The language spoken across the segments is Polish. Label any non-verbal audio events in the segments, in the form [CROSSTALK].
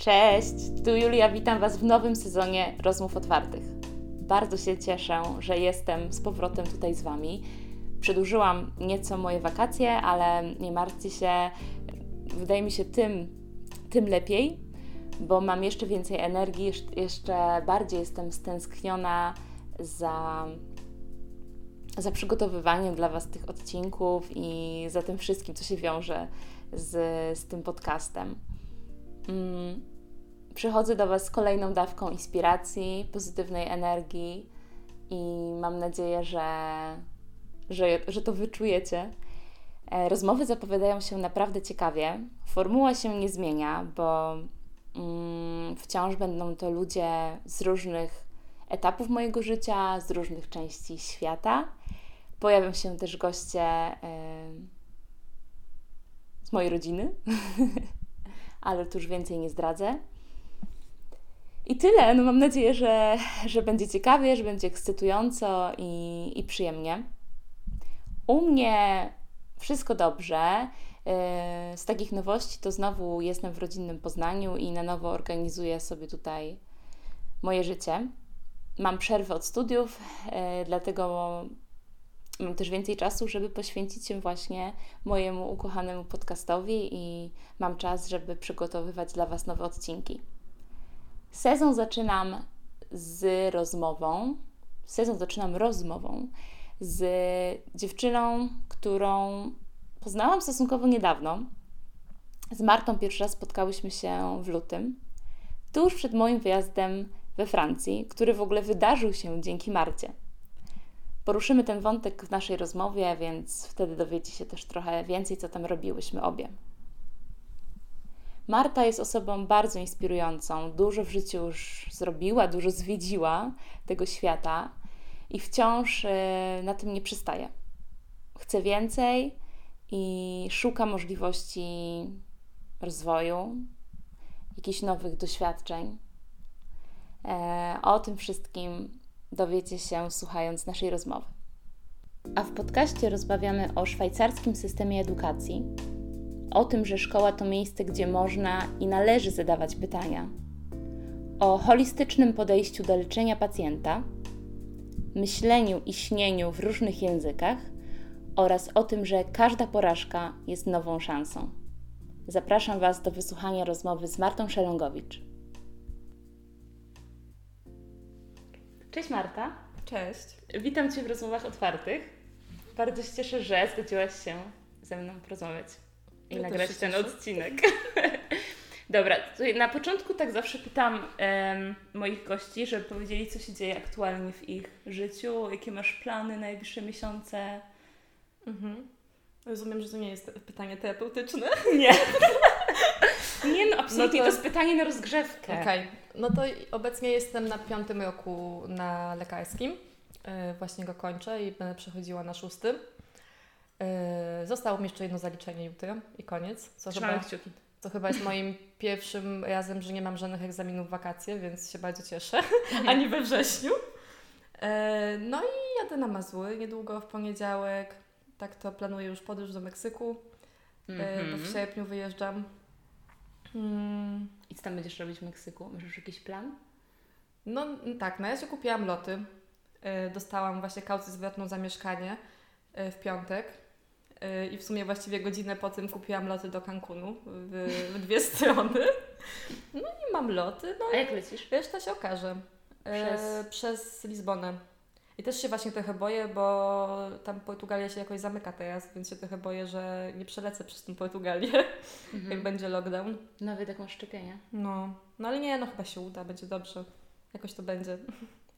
Cześć, tu Julia, witam Was w nowym sezonie Rozmów Otwartych. Bardzo się cieszę, że jestem z powrotem tutaj z Wami. Przedłużyłam nieco moje wakacje, ale nie martwcie się, wydaje mi się tym, tym lepiej, bo mam jeszcze więcej energii, jeszcze bardziej jestem stęskniona za, za przygotowywaniem dla Was tych odcinków i za tym wszystkim, co się wiąże z, z tym podcastem. Mm, przychodzę do Was z kolejną dawką inspiracji, pozytywnej energii i mam nadzieję, że, że, że to wyczujecie. E, rozmowy zapowiadają się naprawdę ciekawie. Formuła się nie zmienia, bo mm, wciąż będą to ludzie z różnych etapów mojego życia, z różnych części świata. Pojawią się też goście y, z mojej rodziny, [LAUGHS] ale tu już więcej nie zdradzę. I tyle. No mam nadzieję, że, że będzie ciekawie, że będzie ekscytująco i, i przyjemnie. U mnie wszystko dobrze. Y, z takich nowości to znowu jestem w rodzinnym Poznaniu i na nowo organizuję sobie tutaj moje życie. Mam przerwę od studiów, y, dlatego mam też więcej czasu, żeby poświęcić się właśnie mojemu ukochanemu podcastowi i mam czas, żeby przygotowywać dla Was nowe odcinki. Sezon zaczynam z rozmową. Sezon zaczynam rozmową z dziewczyną, którą poznałam stosunkowo niedawno. Z Martą pierwszy raz spotkałyśmy się w lutym, tuż przed moim wyjazdem we Francji, który w ogóle wydarzył się dzięki Marcie. Poruszymy ten wątek w naszej rozmowie, więc wtedy dowiecie się też trochę więcej, co tam robiłyśmy obie. Marta jest osobą bardzo inspirującą, dużo w życiu już zrobiła, dużo zwiedziła tego świata i wciąż e, na tym nie przystaje. Chce więcej i szuka możliwości rozwoju, jakichś nowych doświadczeń. E, o tym wszystkim dowiecie się słuchając naszej rozmowy. A w podcaście rozmawiamy o szwajcarskim systemie edukacji, o tym, że szkoła to miejsce, gdzie można i należy zadawać pytania, o holistycznym podejściu do leczenia pacjenta, myśleniu i śnieniu w różnych językach oraz o tym, że każda porażka jest nową szansą. Zapraszam Was do wysłuchania rozmowy z Martą Szelongowicz. Cześć Marta. Cześć. Witam Cię w rozmowach otwartych. Bardzo się cieszę, że zgodziłaś się ze mną porozmawiać i ja nagrać ten odcinek. [LAUGHS] Dobra, na początku tak zawsze pytam um, moich gości, żeby powiedzieli, co się dzieje aktualnie w ich życiu, jakie masz plany na najbliższe miesiące. Mhm. Rozumiem, że to nie jest pytanie terapeutyczne. [LAUGHS] Nie. [LAUGHS] nie, no absolutnie, no to... to jest pytanie na rozgrzewkę. Okej, okay. no to obecnie jestem na piątym roku na lekarskim. Yy, właśnie go kończę i będę przechodziła na szóstym. Yy, zostało mi jeszcze jedno zaliczenie jutro i koniec. Co chyba, kciuki. co chyba jest moim [LAUGHS] pierwszym razem, że nie mam żadnych egzaminów w wakacje, więc się bardzo cieszę. Mhm. Ani we wrześniu. Yy, no i jadę na Mazury niedługo w poniedziałek. Tak to planuję już podróż do Meksyku, mm -hmm. bo w mhm. sierpniu wyjeżdżam. Hmm. I co tam będziesz robić w Meksyku? Masz już jakiś plan? No tak, na razie kupiłam loty. Dostałam właśnie kaucję zwrotną za mieszkanie w piątek. I w sumie właściwie godzinę po tym kupiłam loty do Cancunu w, w dwie [LAUGHS] strony. No i mam loty. No A jak lecisz? Reszta się okaże. Przez, przez Lizbonę. I też się właśnie trochę boję, bo tam Portugalia się jakoś zamyka teraz, więc się trochę boję, że nie przelecę przez tą Portugalię, [LAUGHS] mhm. jak będzie lockdown. Nawet jak masz szczepienie. No. no ale nie, no chyba się uda, będzie dobrze. Jakoś to będzie.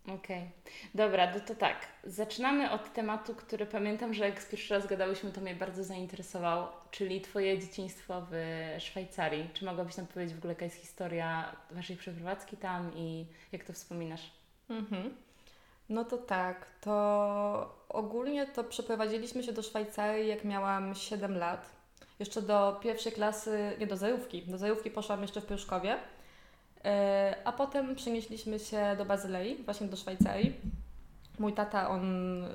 Okej. Okay. Dobra, to, to tak. Zaczynamy od tematu, który pamiętam, że jak pierwszy raz gadałyśmy, to mnie bardzo zainteresował, czyli Twoje dzieciństwo w Szwajcarii. Czy mogłabyś nam powiedzieć w ogóle, jaka jest historia Waszej przeprowadzki tam i jak to wspominasz? Mhm. No to tak, to ogólnie to przeprowadziliśmy się do Szwajcarii, jak miałam 7 lat. Jeszcze do pierwszej klasy, nie do zajówki. Do zajówki poszłam jeszcze w Pruszkowie. E, a potem przenieśliśmy się do Bazylei, właśnie do Szwajcarii. Mój tata, on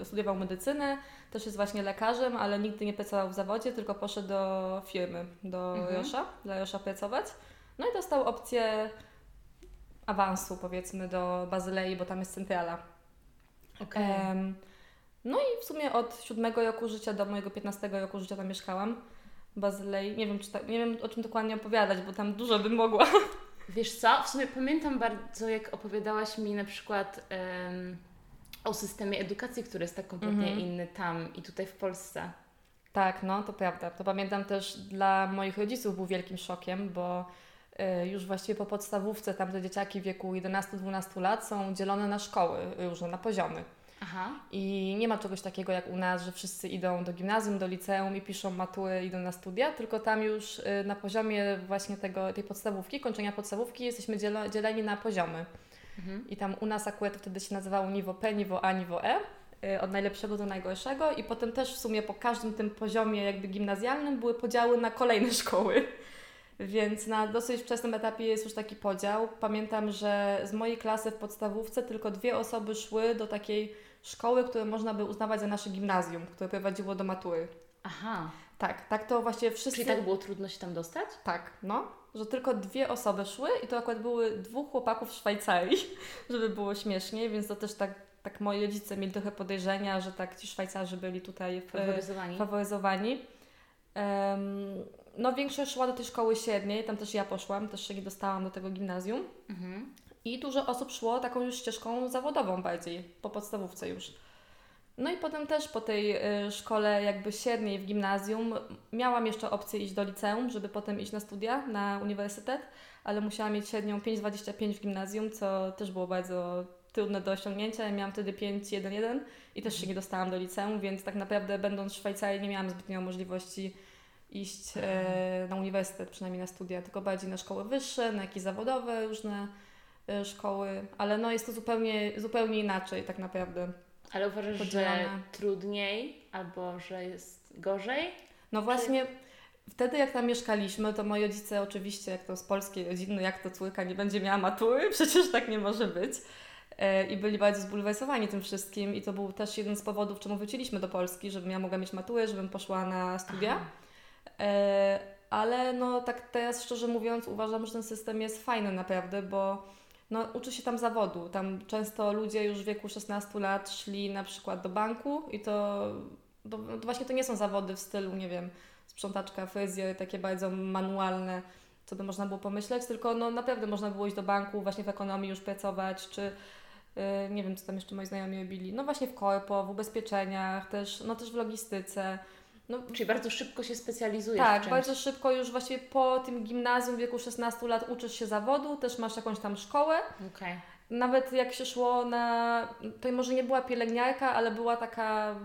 studiował medycynę, też jest właśnie lekarzem, ale nigdy nie pracował w zawodzie, tylko poszedł do firmy, do mhm. Rosza, dla Rosza pracować. No i dostał opcję awansu, powiedzmy, do Bazylei, bo tam jest centrala. Okay. Em, no i w sumie od siódmego roku życia do mojego 15 roku życia tam mieszkałam. Bazylei. Nie wiem, czy tak, nie wiem o czym dokładnie opowiadać, bo tam dużo bym mogła. [LAUGHS] Wiesz co, w sumie pamiętam bardzo, jak opowiadałaś mi na przykład em, o systemie edukacji, który jest tak kompletnie Mhm. inny tam i tutaj w Polsce. Tak, no to prawda. To pamiętam też dla moich rodziców był wielkim szokiem, bo y, już właściwie po podstawówce tam te dzieciaki w wieku 11-12 lat są dzielone na szkoły różne, na poziomy. Aha. I nie ma czegoś takiego jak u nas, że wszyscy idą do gimnazjum, do liceum i piszą matury, idą na studia, tylko tam już y, na poziomie właśnie tego, tej podstawówki, kończenia podstawówki jesteśmy dzieleni na poziomy. Mhm. I tam u nas akurat wtedy się nazywało niwo P, niwo A, niwo E, y, od najlepszego do najgorszego i potem też w sumie po każdym tym poziomie jakby gimnazjalnym były podziały na kolejne [LAUGHS] szkoły. Więc na dosyć wczesnym etapie jest już taki podział. Pamiętam, że z mojej klasy w podstawówce tylko dwie osoby szły do takiej szkoły, które można by uznawać za nasze gimnazjum, które prowadziło do matury. Aha. Tak, tak to właściwie wszyscy... Czyli tak było trudno się tam dostać? Tak, no. Że tylko dwie osoby szły i to akurat były dwóch chłopaków z Szwajcarii, [LAUGHS] żeby było śmiesznie, więc to też tak, tak moi rodzice mieli trochę podejrzenia, że tak ci Szwajcarzy byli tutaj w, Faworyzowani. faworyzowani. Em, no większość szła do tej szkoły średniej, tam też ja poszłam, też się nie dostałam do tego gimnazjum. Mhm. I dużo osób szło taką już ścieżką zawodową bardziej, po podstawówce już. No i potem też po tej y, szkole jakby średniej w gimnazjum miałam jeszcze opcję iść do liceum, żeby potem iść na studia, na uniwersytet, ale musiałam mieć średnią 5,25 w gimnazjum, co też było bardzo trudne do osiągnięcia. Miałam wtedy 5,11 i też się nie dostałam do liceum, więc tak naprawdę będąc w Szwajcarii nie miałam zbytnio możliwości iść e, na uniwersytet, przynajmniej na studia, tylko bardziej na szkoły wyższe, na jakieś zawodowe różne szkoły, ale no jest to zupełnie, zupełnie inaczej tak naprawdę. Ale uważasz, że Podzielone. trudniej albo że jest gorzej? No właśnie, wtedy jak tam mieszkaliśmy, to moi rodzice oczywiście, jak to z polskiej rodziny, jak to córka nie będzie miała matury, [LAUGHS] przecież tak nie może być. E, I byli bardzo zbulwersowani tym wszystkim i to był też jeden z powodów, czemu wróciliśmy do Polski, żebym ja mogła mieć maturę, żebym poszła na studia. Aha. E, ale no tak teraz szczerze mówiąc uważam, że ten system jest fajny naprawdę, bo no, uczy się tam zawodu. Tam często ludzie już w wieku 16 lat szli na przykład do banku i to, to, to właśnie to nie są zawody w stylu, nie wiem, sprzątaczka, fryzjer, takie bardzo manualne, co by można było pomyśleć, tylko no naprawdę można było iść do banku, właśnie w ekonomii już pracować, czy yy, nie wiem, co tam jeszcze moi znajomi robili, no właśnie w korpo, w ubezpieczeniach, też, no też w logistyce. No, Czyli bardzo szybko się specjalizujesz w tak, bardzo szybko już właściwie po tym gimnazjum w wieku 16 lat uczysz się zawodu, też masz jakąś tam szkołę. Okej. Nawet jak się szło na, to może nie była pielęgniarka, ale była taka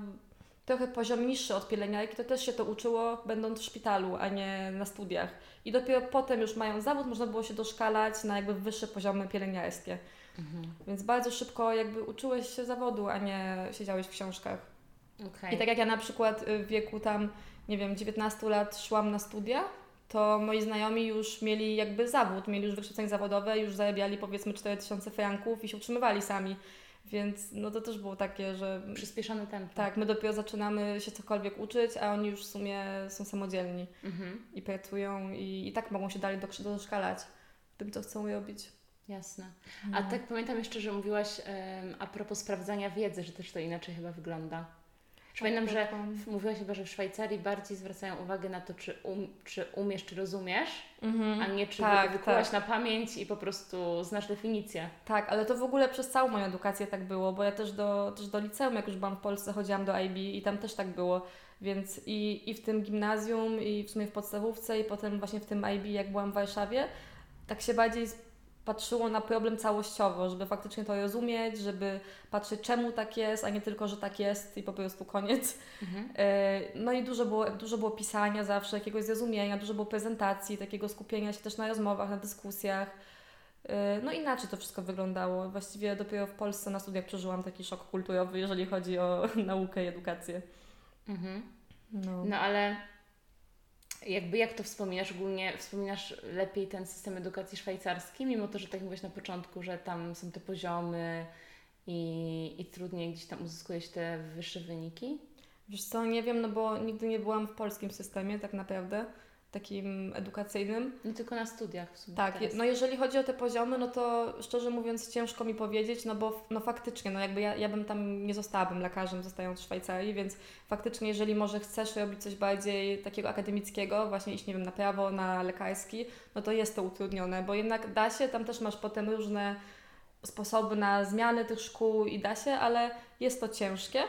trochę poziom niższy od pielęgniarki, to też się to uczyło będąc w szpitalu, a nie na studiach. I dopiero potem już mając zawód można było się doszkalać na jakby wyższe poziomy pielęgniarskie. Mhm. Więc bardzo szybko jakby uczyłeś się zawodu, a nie siedziałeś w książkach. Okej. I tak jak ja na przykład y, w wieku tam, nie wiem, 19 lat szłam na studia, to moi znajomi już mieli jakby zawód, mieli już wykształcenie zawodowe, już zarabiali powiedzmy 4000 franków i się utrzymywali sami. Więc no to też było takie, że Przyspieszony tempo. tak, my dopiero zaczynamy się cokolwiek uczyć, a oni już w sumie są samodzielni Mhm. i pracują i, i tak mogą się dalej doszkalać w tym, co chcą robić. Jasne. A tak pamiętam jeszcze, że mówiłaś em, a propos sprawdzania wiedzy, że też to inaczej chyba wygląda. Że Pamiętam, że mówiłaś chyba, że w Szwajcarii bardziej zwracają uwagę na to, czy, um, czy umiesz, czy rozumiesz, a nie czy Tak, tak. na pamięć i po prostu znasz definicję. Tak, ale to w ogóle przez całą moją edukację tak było, bo ja też do, też do liceum, jak już byłam w Polsce, chodziłam do IB i tam też tak było. Więc i, i w tym gimnazjum, i w sumie w podstawówce, i potem właśnie w tym IB, jak byłam w Warszawie, tak się bardziej patrzyło na problem całościowo, żeby faktycznie to rozumieć, żeby patrzeć czemu tak jest, a nie tylko, że tak jest i po prostu koniec. Mhm. E, No i dużo było, dużo było pisania zawsze, jakiegoś zrozumienia, dużo było prezentacji, takiego skupienia się też na rozmowach, na dyskusjach. E, No inaczej to wszystko wyglądało. Właściwie dopiero w Polsce na studiach przeżyłam taki szok kulturowy, jeżeli chodzi o [LAUGHS] naukę i edukację. Mhm. No. No ale jakby jak to wspominasz ogólnie, wspominasz lepiej ten system edukacji szwajcarski, mimo to, że tak jak mówiłaś na początku, że tam są te poziomy i, i trudniej gdzieś tam uzyskujesz te wyższe wyniki? Wiesz co, nie wiem, no bo nigdy nie byłam w polskim systemie tak naprawdę. Takim edukacyjnym. Nie tylko na studiach w sumie. Tak, teraz. no jeżeli chodzi o te poziomy, no to szczerze mówiąc ciężko mi powiedzieć, no bo no faktycznie, no jakby ja, ja bym tam nie zostałabym lekarzem zostając w Szwajcarii, więc faktycznie jeżeli może chcesz robić coś bardziej takiego akademickiego, właśnie iść, nie wiem, na prawo, na lekarski, no to jest to utrudnione, bo jednak da się, tam też masz potem różne sposoby na zmiany tych szkół i da się, ale jest to ciężkie.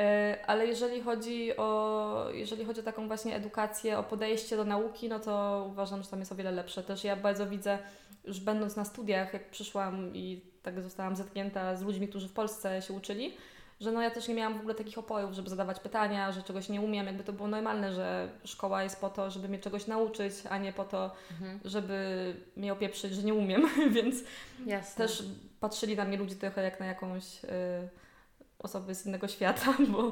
E, ale jeżeli chodzi, o, jeżeli chodzi o taką właśnie edukację, o podejście do nauki, no to uważam, że tam jest o wiele lepsze. Też ja bardzo widzę, już będąc na studiach, jak przyszłam i tak zostałam zetknięta z ludźmi, którzy w Polsce się uczyli, że no ja też nie miałam w ogóle takich oporów, żeby zadawać pytania, że czegoś nie umiem. Jakby to było normalne, że szkoła jest po to, żeby mnie czegoś nauczyć, a nie po to, mhm. żeby mnie opieprzyć, że nie umiem. [LAUGHS] Więc Jasne. też patrzyli na mnie ludzie trochę jak na jakąś... Yy, osoby z innego świata, [LAUGHS] bo...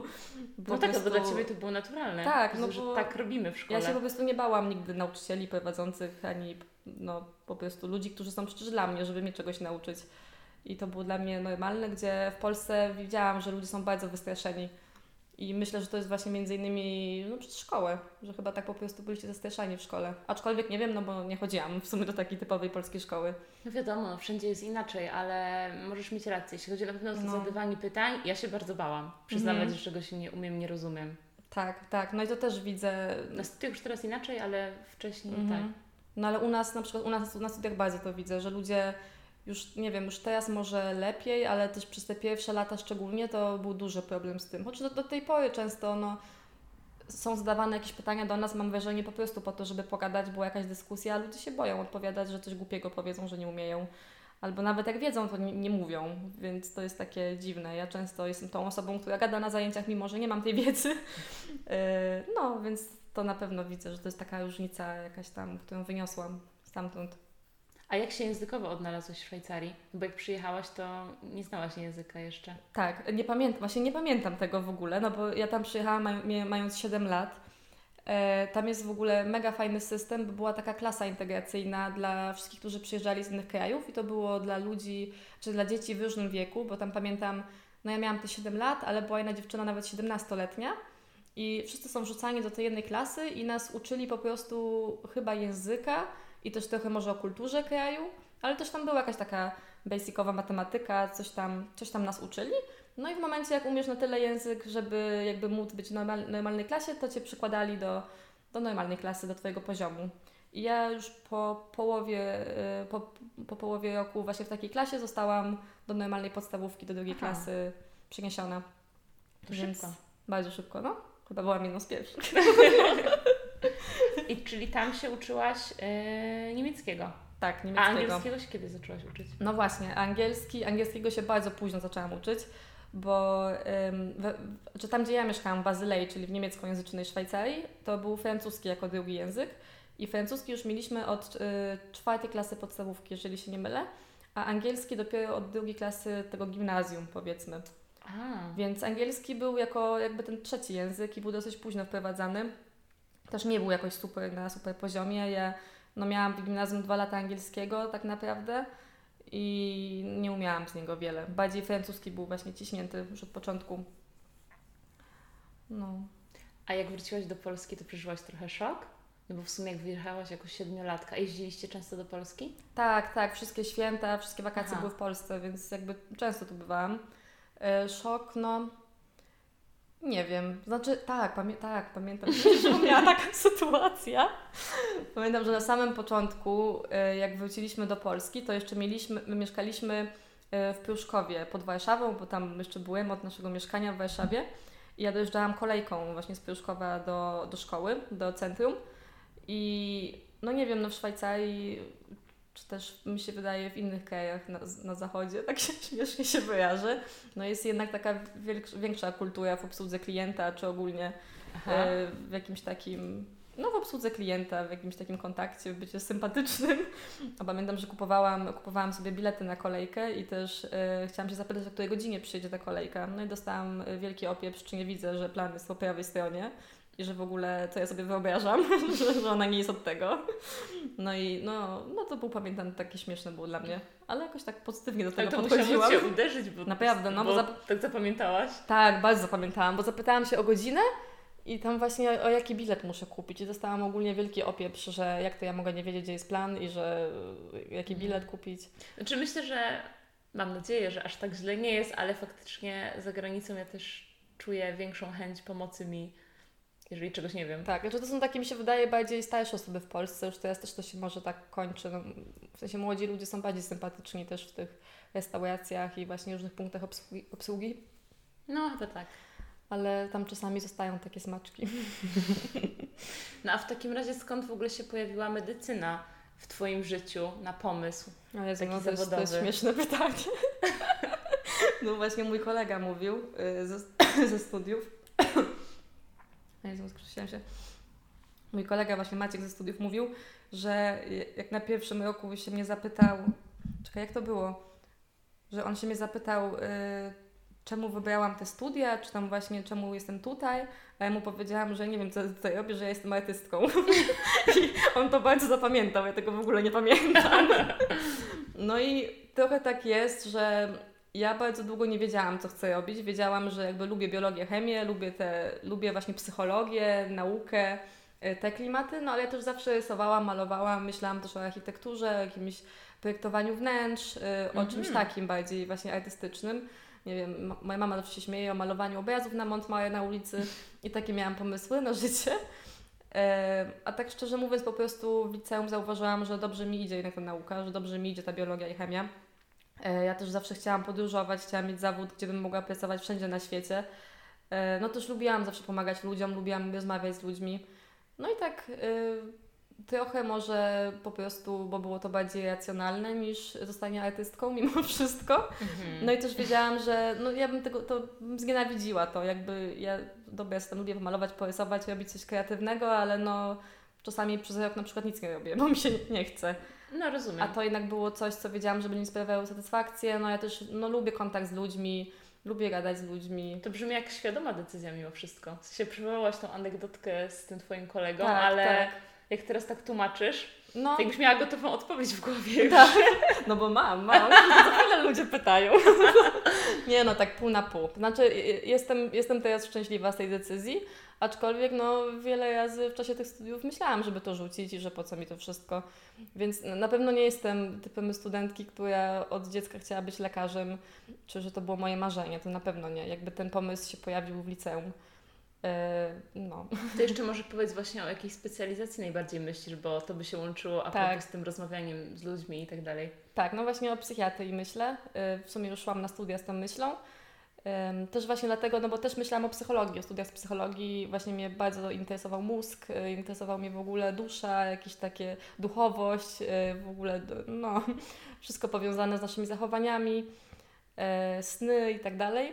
bo no tak, prostu... bo dla Ciebie to było naturalne. Tak, no że bo tak robimy w szkole. Ja się po prostu nie bałam nigdy nauczycieli prowadzących, ani no po prostu ludzi, którzy są przecież dla mnie, żeby mnie czegoś nauczyć. I to było dla mnie normalne, gdzie w Polsce widziałam, że ludzie są bardzo wystraszeni i myślę, że to jest właśnie między innymi no, przez szkołę, że chyba tak po prostu byliście zastraszani w szkole. Aczkolwiek nie wiem, no bo nie chodziłam w sumie do takiej typowej polskiej szkoły. No wiadomo, wszędzie jest inaczej, ale możesz mieć rację. Jeśli chodzi na pewno o no. zadawanie pytań, ja się bardzo bałam. Przyznawać, mhm. że czegoś nie umiem, nie rozumiem. Tak, tak. No i to też widzę. Na studiach już teraz inaczej, ale wcześniej mhm. tak. No ale u nas na przykład, u nas na studiach bardzo to widzę, że ludzie już nie wiem, już teraz może lepiej, ale też przez te pierwsze lata szczególnie to był duży problem z tym. Choć do, do tej pory często no, są zadawane jakieś pytania do nas, mam wrażenie po prostu po to, żeby pogadać, była jakaś dyskusja, a ludzie się boją odpowiadać, że coś głupiego powiedzą, że nie umieją. Albo nawet jak wiedzą, to nie, nie, mówią, więc to jest takie dziwne. Ja często jestem tą osobą, która gada na zajęciach, mimo że nie mam tej wiedzy. [LAUGHS] E, no, więc to na pewno widzę, że to jest taka różnica jakaś tam, którą wyniosłam stamtąd. A jak się językowo odnalazłaś w Szwajcarii? Bo jak przyjechałaś, to nie znałaś języka jeszcze. Tak, nie pamiętam, właśnie nie pamiętam tego w ogóle, no bo ja tam przyjechałam maj, mając 7 lat. E, tam jest w ogóle mega fajny system, bo była taka klasa integracyjna dla wszystkich, którzy przyjeżdżali z innych krajów i to było dla ludzi, czy dla dzieci w różnym wieku, bo tam pamiętam, no ja miałam te 7 lat, ale była jedna dziewczyna nawet 17-letnia i wszyscy są wrzucani do tej jednej klasy i nas uczyli po prostu chyba języka, i też trochę może o kulturze kraju, ale też tam była jakaś taka basicowa matematyka, coś tam, coś tam nas uczyli. No i w momencie, jak umiesz na tyle język, żeby jakby móc być w normal, normalnej klasie, to Cię przykładali do, do normalnej klasy, do Twojego poziomu. I ja już po połowie, y, po, po połowie roku właśnie w takiej klasie zostałam do normalnej podstawówki, do drugiej Aha. klasy przeniesiona. To Więc szybko. Bardzo szybko, no. Chyba byłam jedną z pierwszych. [LAUGHS] I czyli tam się uczyłaś yy, niemieckiego. Tak, niemieckiego. A angielskiego się kiedy zaczęłaś uczyć? No właśnie, angielski, angielskiego się bardzo późno zaczęłam uczyć, bo ym, w, w, tam, gdzie ja mieszkałam, w Bazylei, czyli w niemieckojęzycznej Szwajcarii, to był francuski jako drugi język. I francuski już mieliśmy od y, czwartej klasy podstawówki, jeżeli się nie mylę, a angielski dopiero od drugiej klasy tego gimnazjum, powiedzmy. A. Więc angielski był jako jakby ten trzeci język i był dosyć późno wprowadzany też nie był jakoś super na super poziomie. Ja no, miałam w gimnazjum dwa lata angielskiego tak naprawdę i nie umiałam z niego wiele. Bardziej francuski był właśnie ciśnięty już od początku. No. A jak wróciłaś do Polski, to przeżyłaś trochę szok? No bo w sumie jak wyjechałaś jako siedmiolatka, jeździliście często do Polski? Tak, tak. Wszystkie święta, wszystkie wakacje Aha. były w Polsce, więc jakby często tu bywałam. E, szok, no nie wiem, znaczy tak, pamię tak pamiętam, [LAUGHS] że miała taka sytuacja. Pamiętam, że na samym początku, e, jak wróciliśmy do Polski, to jeszcze mieliśmy, my mieszkaliśmy e, w Pruszkowie pod Warszawą, bo tam jeszcze byłem od naszego mieszkania w Warszawie. I ja dojeżdżałam kolejką właśnie z Pruszkowa do, do szkoły, do centrum. I no nie wiem, no w Szwajcarii czy też mi się wydaje w innych krajach na, na zachodzie, tak się [LAUGHS] śmiesznie się wyrażę, no jest jednak taka większa kultura w obsłudze klienta, czy ogólnie e, w jakimś takim, no w obsłudze klienta, w jakimś takim kontakcie, w byciu sympatycznym. [LAUGHS] A pamiętam, że kupowałam, kupowałam sobie bilety na kolejkę i też e, chciałam się zapytać, o której godzinie przyjedzie ta kolejka. No i dostałam e, wielki opieprz, czy nie widzę, że plan jest po prawej stronie i że w ogóle to ja sobie wyobrażam, [LAUGHS] że ona nie jest od tego. No i no, no to był, pamiętam, takie śmieszne było dla mnie, ale jakoś tak pozytywnie do tego ale to podchodziłam. się uderzyć, bo Naprawdę, no bo, bo zap... tak zapamiętałaś? Tak, bardzo zapamiętałam, bo zapytałam się o godzinę I tam właśnie o, o jaki bilet muszę kupić. I dostałam ogólnie wielki opieprz, że jak to ja mogę nie wiedzieć, gdzie jest plan i że y, jaki Mhm. bilet kupić. Znaczy myślę, że mam nadzieję, że aż tak źle nie jest, ale faktycznie za granicą ja też czuję większą chęć pomocy mi, jeżeli czegoś nie wiem. Tak, znaczy to są takie, mi się wydaje, bardziej starsze osoby w Polsce. Już teraz też to się może tak kończy. No, w sensie młodzi ludzie są bardziej sympatyczni też w tych restauracjach i właśnie różnych punktach obsługi. obsługi. No chyba tak. Ale tam czasami zostają takie smaczki. [LAUGHS] No a w takim razie skąd w ogóle się pojawiła medycyna w Twoim życiu na pomysł? O Jezu, Taki no to, jest, to jest zawodowy. śmieszne [LAUGHS] pytanie. [LAUGHS] No właśnie mój kolega mówił y, ze, [COUGHS] ze studiów. Jezu, skrzyczałem się. Mój kolega właśnie Maciek ze studiów mówił, że jak na pierwszym roku się mnie zapytał, czekaj, jak to było? Że on się mnie zapytał, y, czemu wybrałam te studia, czy tam właśnie czemu jestem tutaj, a ja mu powiedziałam, że nie wiem, co tutaj robię, że ja jestem artystką. [LAUGHS] I on to bardzo zapamiętał, ja tego w ogóle nie pamiętam. [LAUGHS] No i trochę tak jest, że ja bardzo długo nie wiedziałam, co chcę robić. Wiedziałam, że jakby lubię biologię, chemię, lubię, te, lubię właśnie psychologię, naukę, y, te klimaty, no ale ja też zawsze rysowałam, malowałam, myślałam też o architekturze, o jakimś projektowaniu wnętrz, y, o Mhm. czymś takim bardziej właśnie artystycznym. Nie wiem, moja mama zawsze się śmieje o malowaniu obrazów na Montmartre na ulicy [LAUGHS] i takie miałam pomysły na życie. E, A tak szczerze mówiąc, po prostu w liceum zauważyłam, że dobrze mi idzie jednak ta nauka, że dobrze mi idzie ta biologia i chemia. E, Ja też zawsze chciałam podróżować, chciałam mieć zawód, gdzie bym mogła pracować wszędzie na świecie. E, No też lubiłam zawsze pomagać ludziom, lubiłam rozmawiać z ludźmi. No i tak y, trochę może po prostu, bo było to bardziej racjonalne niż zostanie artystką [LAUGHS] mimo wszystko. Mhm. No i też wiedziałam, że no ja bym tego, to bym znienawidziła to, jakby ja, dobra, jestem, lubię malować, porysować, robić coś kreatywnego, ale no czasami przez rok na przykład nic nie robię, bo mi się nie chce. No rozumiem. A to jednak było coś, co wiedziałam, że będzie mi sprawiało satysfakcję, no ja też no, lubię kontakt z ludźmi, lubię gadać z ludźmi. To brzmi jak świadoma decyzja mimo wszystko. W sensie przywołałaś tą anegdotkę z tym Twoim kolegą, Tak, ale tak. jak teraz tak tłumaczysz, No, jakbyś miała gotową odpowiedź w głowie już. Tak. no bo mam, mam. [LAUGHS] Chwilę ludzie pytają. [LAUGHS] Nie no, tak pół na pół. Znaczy jestem, jestem teraz szczęśliwa z tej decyzji, aczkolwiek no wiele razy w czasie tych studiów myślałam, żeby to rzucić i że po co mi to wszystko. Więc na pewno nie jestem typem studentki, która od dziecka chciała być lekarzem, czy że to było moje marzenie. To na pewno nie. Jakby ten pomysł się pojawił w liceum. E, No. To jeszcze może powiedz właśnie o jakiej specjalizacji najbardziej myślisz, bo to by się łączyło a Tak. z tym rozmawianiem z ludźmi i tak dalej. Tak, no właśnie o psychiatrii myślę. Y, W sumie już szłam na studia z tą myślą. Też właśnie dlatego, no bo też myślałam o psychologii, o studiach z psychologii. Właśnie mnie bardzo interesował mózg, y, interesował mnie w ogóle dusza, jakieś takie duchowość, w ogóle no, [LAUGHS] wszystko powiązane z naszymi zachowaniami, sny i tak dalej.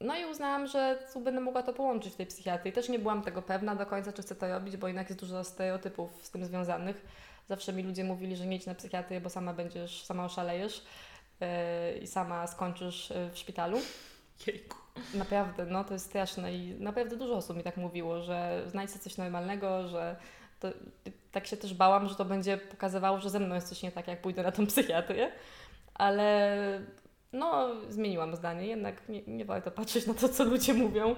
No i uznałam, że tu będę mogła to połączyć w tej psychiatrii. Też nie byłam tego pewna do końca, czy chcę to robić, bo jednak jest dużo stereotypów z tym związanych. Zawsze mi ludzie mówili, że nie idź na psychiatrię, bo sama będziesz, sama oszalejesz yy, i sama skończysz yy, w szpitalu. Jejku. Naprawdę, no to jest straszne i naprawdę dużo osób mi tak mówiło, że znajdź sobie coś normalnego, że to, tak się też bałam, że to będzie pokazywało, że ze mną jest coś nie tak, jak pójdę na tą psychiatrię, ale no zmieniłam zdanie, jednak nie, nie warto patrzeć na to, co ludzie mówią.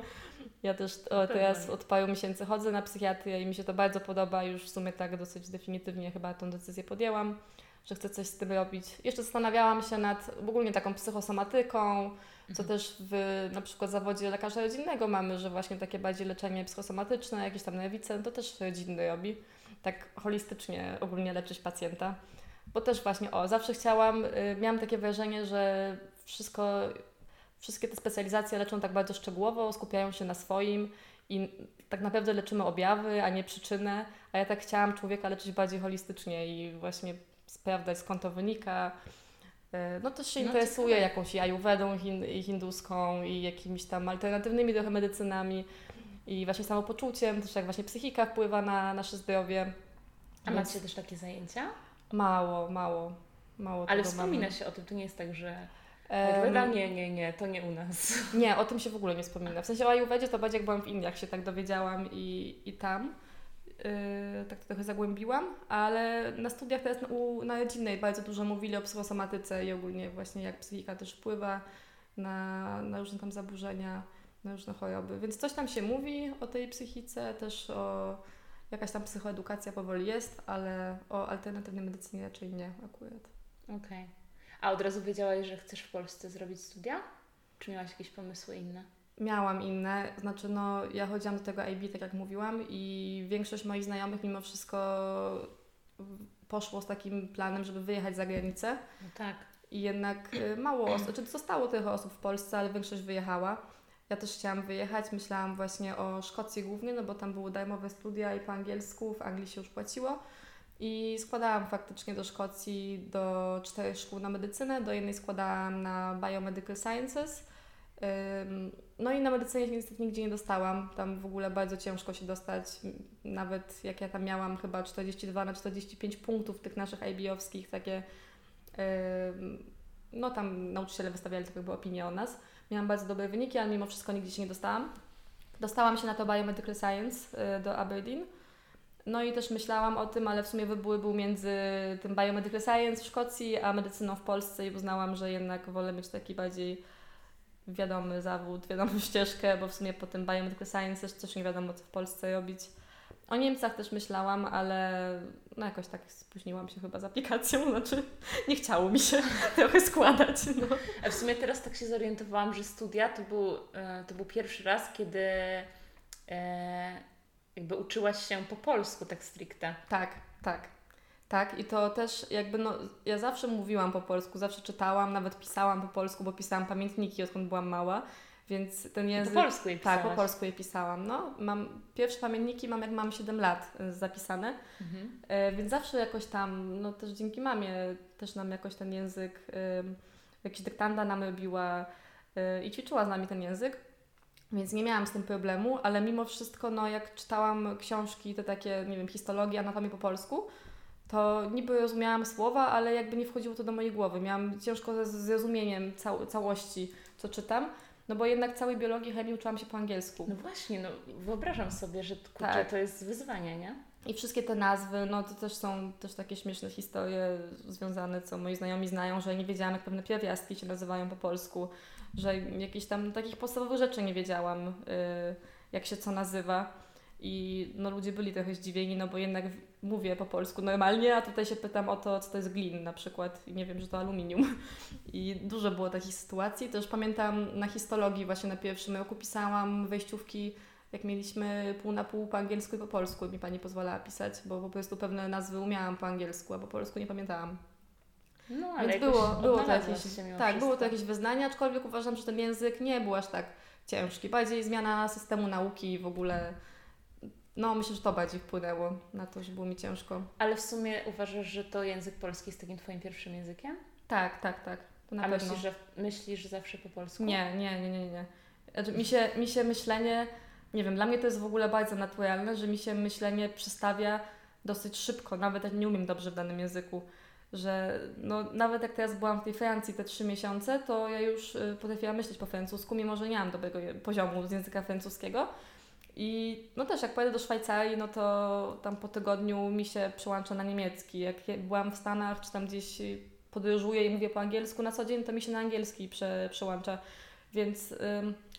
Ja też o, teraz od paru miesięcy chodzę na psychiatrię i mi się to bardzo podoba, już w sumie tak dosyć definitywnie chyba tą decyzję podjęłam, że chcę coś z tym robić. Jeszcze zastanawiałam się nad ogólnie taką psychosomatyką, co też w na przykład zawodzie lekarza rodzinnego mamy, że właśnie takie bardziej leczenie psychosomatyczne, jakieś tam nerwice, to też rodzinny robi. Tak holistycznie ogólnie leczyć pacjenta. Bo też właśnie, o, zawsze chciałam, y, miałam takie wrażenie, że wszystko, wszystkie te specjalizacje leczą tak bardzo szczegółowo, skupiają się na swoim i tak naprawdę leczymy objawy, a nie przyczynę, a ja tak chciałam człowieka leczyć bardziej holistycznie i właśnie sprawdzać skąd to wynika. Y, No też się No, interesuję ciekawe. jakąś ajurwedą hin, hinduską i jakimiś tam alternatywnymi trochę medycynami i właśnie samopoczuciem, też jak właśnie psychika wpływa na nasze zdrowie. A Więc macie też takie zajęcia? Mało, mało, mało Ale wspomina mamy. się o tym, to nie jest tak, że Ayurveda? Nie, nie, nie, to nie u nas. [LAUGHS] Nie, o tym się w ogóle nie wspomina. W sensie o Ayurvedzie to bardziej jak byłam w Indiach, się tak dowiedziałam i, i tam yy, tak to trochę zagłębiłam, ale na studiach teraz na, u, na rodzinnej bardzo dużo mówili o psychosomatyce i ogólnie właśnie jak psychika też wpływa na, na różne tam zaburzenia na różne choroby. Więc coś tam się mówi o tej psychice, też o jakaś tam psychoedukacja powoli jest, ale o alternatywnej medycynie raczej nie akurat. Okej. Okay. A od razu wiedziałaś, że chcesz w Polsce zrobić studia? Czy miałaś jakieś pomysły inne? Miałam inne, znaczy no ja chodziłam do tego IB, tak jak mówiłam i większość moich znajomych mimo wszystko poszło z takim planem, żeby wyjechać za granicę. No tak. I jednak y, mało osób, znaczy zostało trochę osób w Polsce, ale większość wyjechała. Ja też chciałam wyjechać, myślałam właśnie o Szkocji głównie, no bo tam były darmowe studia i po angielsku, w Anglii się już płaciło. I składałam faktycznie do Szkocji do czterech szkół na medycynę, do jednej składałam na Biomedical Sciences. No i na medycynie niestety nigdzie nie dostałam. Tam w ogóle bardzo ciężko się dostać. Nawet jak ja tam miałam chyba 42 na 45 punktów tych naszych IB-owskich, takie no tam nauczyciele wystawiali tak jakby opinię o nas. Miałam bardzo dobre wyniki, ale mimo wszystko nigdzie się nie dostałam. Dostałam się na to Biomedical Science y, do Aberdeen. No i też myślałam o tym, ale w sumie wybór był między tym Biomedical Science w Szkocji, a medycyną w Polsce i uznałam, że jednak wolę mieć taki bardziej wiadomy zawód, wiadomą [LAUGHS] ścieżkę, bo w sumie po tym Biomedical Science też nie wiadomo, co w Polsce robić. O Niemcach też myślałam, ale no jakoś tak spóźniłam się chyba z aplikacją, [LAUGHS] znaczy nie chciało mi się [LAUGHS] trochę składać. No. A w sumie teraz tak się zorientowałam, że studia to był, e, to był pierwszy raz, kiedy e, jakby uczyłaś się po polsku tak stricte. Tak, tak. Tak, i to też jakby, no, ja zawsze mówiłam po polsku, zawsze czytałam, nawet pisałam po polsku, bo pisałam pamiętniki, odkąd byłam mała, więc ten język... Po polsku je pisałaś? Tak, po polsku je pisałam, no. Mam, pierwsze pamiętniki mam jak mam 7 lat e, zapisane, mhm. e, więc zawsze jakoś tam, no też dzięki mamie, też nam jakoś ten język, e, jakiś dyktanda nam robiła e, i ćwiczyła z nami ten język. Więc nie miałam z tym problemu, ale mimo wszystko, no jak czytałam książki, te takie, nie wiem, histologii, anatomii po polsku, to niby rozumiałam słowa, ale jakby nie wchodziło to do mojej głowy. Miałam ciężko ze zrozumieniem cał całości, co czytam. No bo jednak całej biologii, chemii uczyłam się po angielsku. No właśnie, no wyobrażam sobie, że kurczę, tak. to jest wyzwanie, nie? I wszystkie te nazwy, no to też są też takie śmieszne historie związane, co moi znajomi znają, że nie wiedziałam, jak pewne pierwiastki się nazywają po polsku, że jakieś tam takich podstawowych rzeczy nie wiedziałam, yy, jak się co nazywa. I no, ludzie byli trochę zdziwieni, no bo jednak mówię po polsku normalnie, a tutaj się pytam o to, co to jest glin na przykład i nie wiem, że to aluminium. [LAUGHS] I dużo było takich sytuacji. Też pamiętam na histologii właśnie na pierwszym roku pisałam wejściówki, jak mieliśmy pół na pół po angielsku i po polsku mi Pani pozwalała pisać, bo po prostu pewne nazwy umiałam po angielsku, a po polsku nie pamiętałam. No, ale Więc było, było to jakieś, tak, wszystko. było to jakieś wyznanie, aczkolwiek uważam, że ten język nie był aż tak ciężki. Bardziej zmiana systemu nauki i w ogóle no, myślę, że to bardziej wpłynęło na to, że było mi ciężko. Ale w sumie uważasz, że to język polski jest takim Twoim pierwszym językiem? Tak, tak, tak. To na A pewno. myślisz, że myślisz zawsze po polsku? Nie, nie, nie, nie, nie. Znaczy, mi, się, mi się myślenie, nie wiem, dla mnie to jest w ogóle bardzo naturalne, że mi się myślenie przestawia dosyć szybko, nawet jak nie umiem dobrze w danym języku. Że no, nawet jak teraz byłam w tej Francji te trzy miesiące, to ja już y, potrafiłam myśleć po francusku, mimo że nie mam dobrego poziomu z języka francuskiego i no też jak pojadę do Szwajcarii, no to tam po tygodniu mi się przełącza na niemiecki. Jak byłam w Stanach, czy tam gdzieś podróżuję i mówię po angielsku na co dzień, to mi się na angielski prze, przełącza. Więc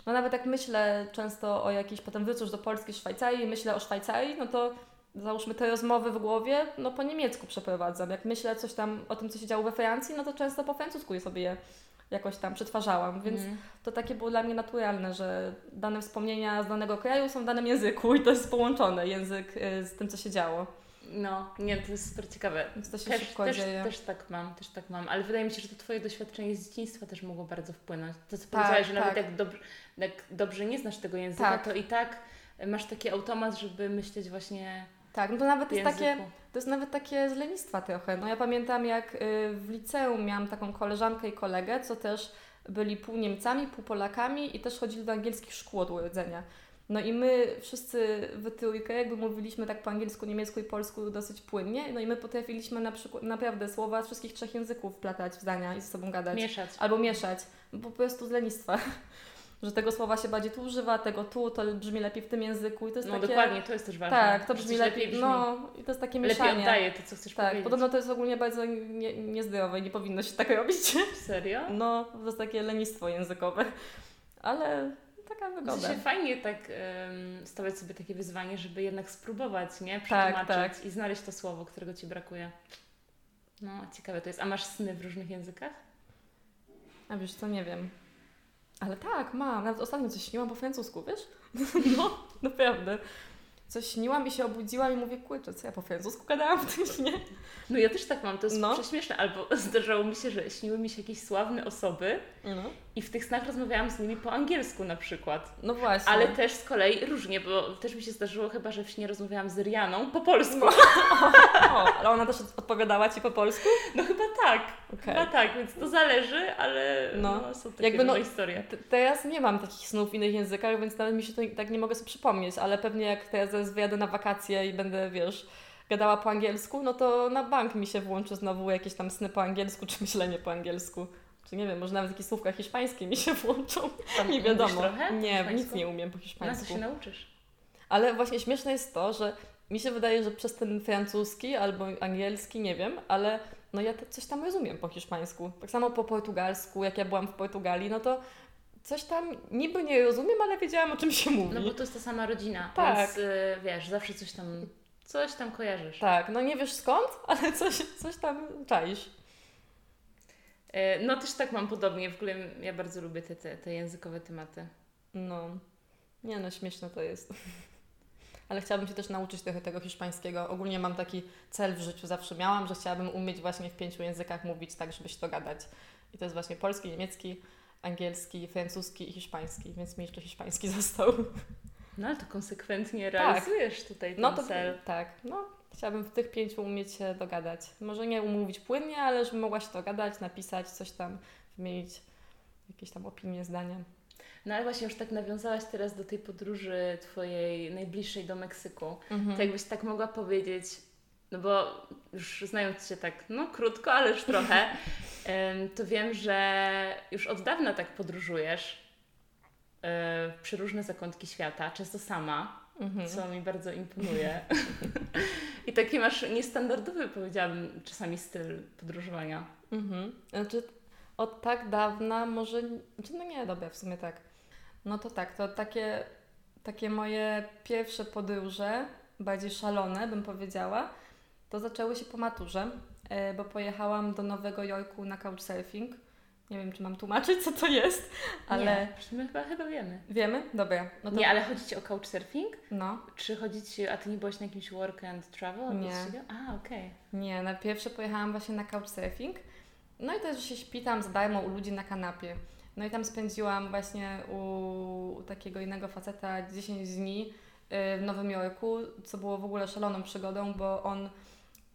no nawet jak myślę często o jakiejś, potem wrócę do Polski, Szwajcarii, myślę o Szwajcarii, no to załóżmy te rozmowy w głowie, no po niemiecku przeprowadzam. Jak myślę coś tam o tym, co się działo we Francji, no to często po francusku sobie je jakoś tam przetwarzałam, więc mm. to takie było dla mnie naturalne, że dane wspomnienia z danego kraju są w danym języku i to jest połączone, język y, z tym, co się działo. No, nie, to jest super ciekawe. Więc to się też, szybko też, dzieje. Też tak mam, też tak mam, ale wydaje mi się, że to Twoje doświadczenie z dzieciństwa też mogło bardzo wpłynąć. To, co tak, powiedziałaś, że tak. nawet jak, dobrze, jak dobrze nie znasz tego języka, tak. to i tak masz taki automat, żeby myśleć właśnie tak, no to nawet jest takie, to jest nawet takie z lenistwa trochę. No ja pamiętam jak y, w liceum miałam taką koleżankę i kolegę, co też byli pół Niemcami, pół Polakami i też chodzili do angielskich szkół od urodzenia. No i my wszyscy w trójkę jakby mówiliśmy tak po angielsku, niemiecku i polsku dosyć płynnie, no i my potrafiliśmy na przykład naprawdę słowa z wszystkich trzech języków platać w zdania i ze sobą gadać. Mieszać. Albo mieszać, po prostu z lenistwa [LAUGHS] że tego słowa się bardziej tu używa, tego tu, to brzmi lepiej w tym języku i to jest no, takie... dokładnie, to jest też ważne. Tak, to brzmi lepiej, brzmi. no i to jest takie mieszanie. Lepiej oddaje to, co chcesz tak, powiedzieć. podobno to jest ogólnie bardzo nie, niezdrowe i nie powinno się tak robić. [LAUGHS] Serio? No, to jest takie lenistwo językowe, ale taka wygoda. To się fajnie tak um, stawiać sobie takie wyzwanie, żeby jednak spróbować, nie? Przetłumaczyć tak, tak. i znaleźć to słowo, którego Ci brakuje. No, ciekawe to jest. A masz sny w różnych językach? A wiesz co, nie wiem. Ale tak, mam. Nawet ostatnio coś śniłam po francusku, wiesz? [LAUGHS] No, naprawdę coś śniłam i się obudziłam i mówię, kurczę, co ja po francusku gadałam w tym śnie? No ja też tak mam, to jest no. prześmieszne, albo [LAUGHS] zdarzało mi się, że śniły mi się jakieś sławne osoby no. I w tych snach rozmawiałam z nimi po angielsku na przykład. No właśnie. Ale też z kolei różnie, bo też mi się zdarzyło chyba, że w śnie rozmawiałam z Rianą po polsku. No. O, ale ona też odpowiadała Ci po polsku? No chyba tak, okay. chyba tak, więc to zależy, ale no, no są takie Jakby no, historie. Teraz nie mam takich snów w innych językach, więc nawet mi się to tak nie mogę sobie przypomnieć, ale pewnie jak teraz wyjadę na wakacje i będę, wiesz, gadała po angielsku, no to na bank mi się włączy znowu jakieś tam sny po angielsku, czy myślenie po angielsku. Czy nie wiem, może nawet jakieś słówka hiszpańskie mi się włączą. Tam nie wiadomo. Trochę? Nie, nic nie umiem po hiszpańsku. No to się nauczysz. Ale właśnie śmieszne jest to, że mi się wydaje, że przez ten francuski albo angielski, nie wiem, ale no ja coś tam rozumiem po hiszpańsku. Tak samo po portugalsku, jak ja byłam w Portugalii, no to coś tam niby nie rozumiem, ale wiedziałam o czym się mówi. No bo to jest ta sama rodzina, tak. więc y, wiesz, zawsze coś tam, coś tam kojarzysz. Tak, no nie wiesz skąd, ale coś, coś tam czaisz. Y, no też tak mam podobnie, w ogóle ja bardzo lubię te, te, te językowe tematy. No, nie no, śmieszne to jest. [LAUGHS] ale chciałabym się też nauczyć trochę tego hiszpańskiego. Ogólnie mam taki cel w życiu, zawsze miałam, że chciałabym umieć właśnie w pięciu językach mówić tak, żeby się dogadać. I to jest właśnie polski, niemiecki, angielski, francuski i hiszpański, więc mi jeszcze hiszpański [LAUGHS] został. No ale to konsekwentnie tak. realizujesz tak. tutaj ten no to, cel. Tak, no chciałabym w tych pięciu umieć się dogadać. Może nie umówić płynnie, ale żebym mogła się dogadać, napisać, coś tam, wymienić jakieś tam opinie, zdania. No ale właśnie już tak nawiązałaś teraz do tej podróży Twojej najbliższej do Meksyku. Mhm. To jakbyś tak mogła powiedzieć, no bo już znając Cię tak, no krótko, ale już trochę, [LAUGHS] to wiem, że już od dawna tak podróżujesz e, przy różne zakątki świata, często sama, mhm. co mi bardzo imponuje. [LAUGHS] I taki masz niestandardowy, powiedziałabym, czasami styl podróżowania. Mhm. Znaczy od tak dawna może, znaczy no nie, dobra, w sumie tak. No to tak, to takie, takie moje pierwsze podróże, bardziej szalone bym powiedziała, to zaczęły się po maturze, e, bo pojechałam do Nowego Jorku na couchsurfing. Nie wiem, czy mam tłumaczyć, co to jest, ale... Nie, my chyba, chyba wiemy. Wiemy? Dobra. No to... Nie, ale chodzi Ci o couchsurfing? No. Czy chodzi Ci, a Ty nie byłaś na jakimś work and travel? Nie. A, okej. Okay. Nie, na pierwsze pojechałam właśnie na couchsurfing. No i też się śpi tam za darmo u ludzi na kanapie. No i tam spędziłam właśnie u takiego innego faceta 10 dni y, w Nowym Jorku, co było w ogóle szaloną przygodą, bo on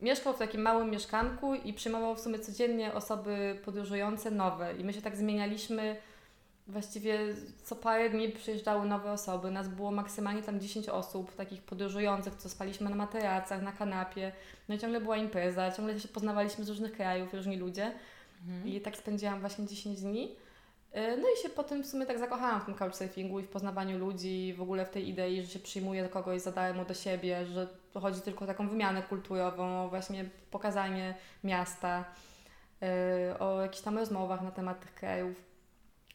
mieszkał w takim małym mieszkanku i przyjmował w sumie codziennie osoby podróżujące nowe. I my się tak zmienialiśmy. Właściwie co parę dni przyjeżdżały nowe osoby. Nas było maksymalnie tam 10 osób, takich podróżujących, co spaliśmy na materacach, na kanapie. No i ciągle była impreza, ciągle się poznawaliśmy z różnych krajów, różni ludzie. Mhm. I tak spędziłam właśnie 10 dni. E, no i się potem w sumie tak zakochałam w tym couchsurfingu i w poznawaniu ludzi, w ogóle w tej idei, że się przyjmuje kogoś za darmo do siebie, że to chodzi tylko o taką wymianę kulturową, o właśnie pokazanie miasta, yy, o jakichś tam rozmowach na temat tych krajów.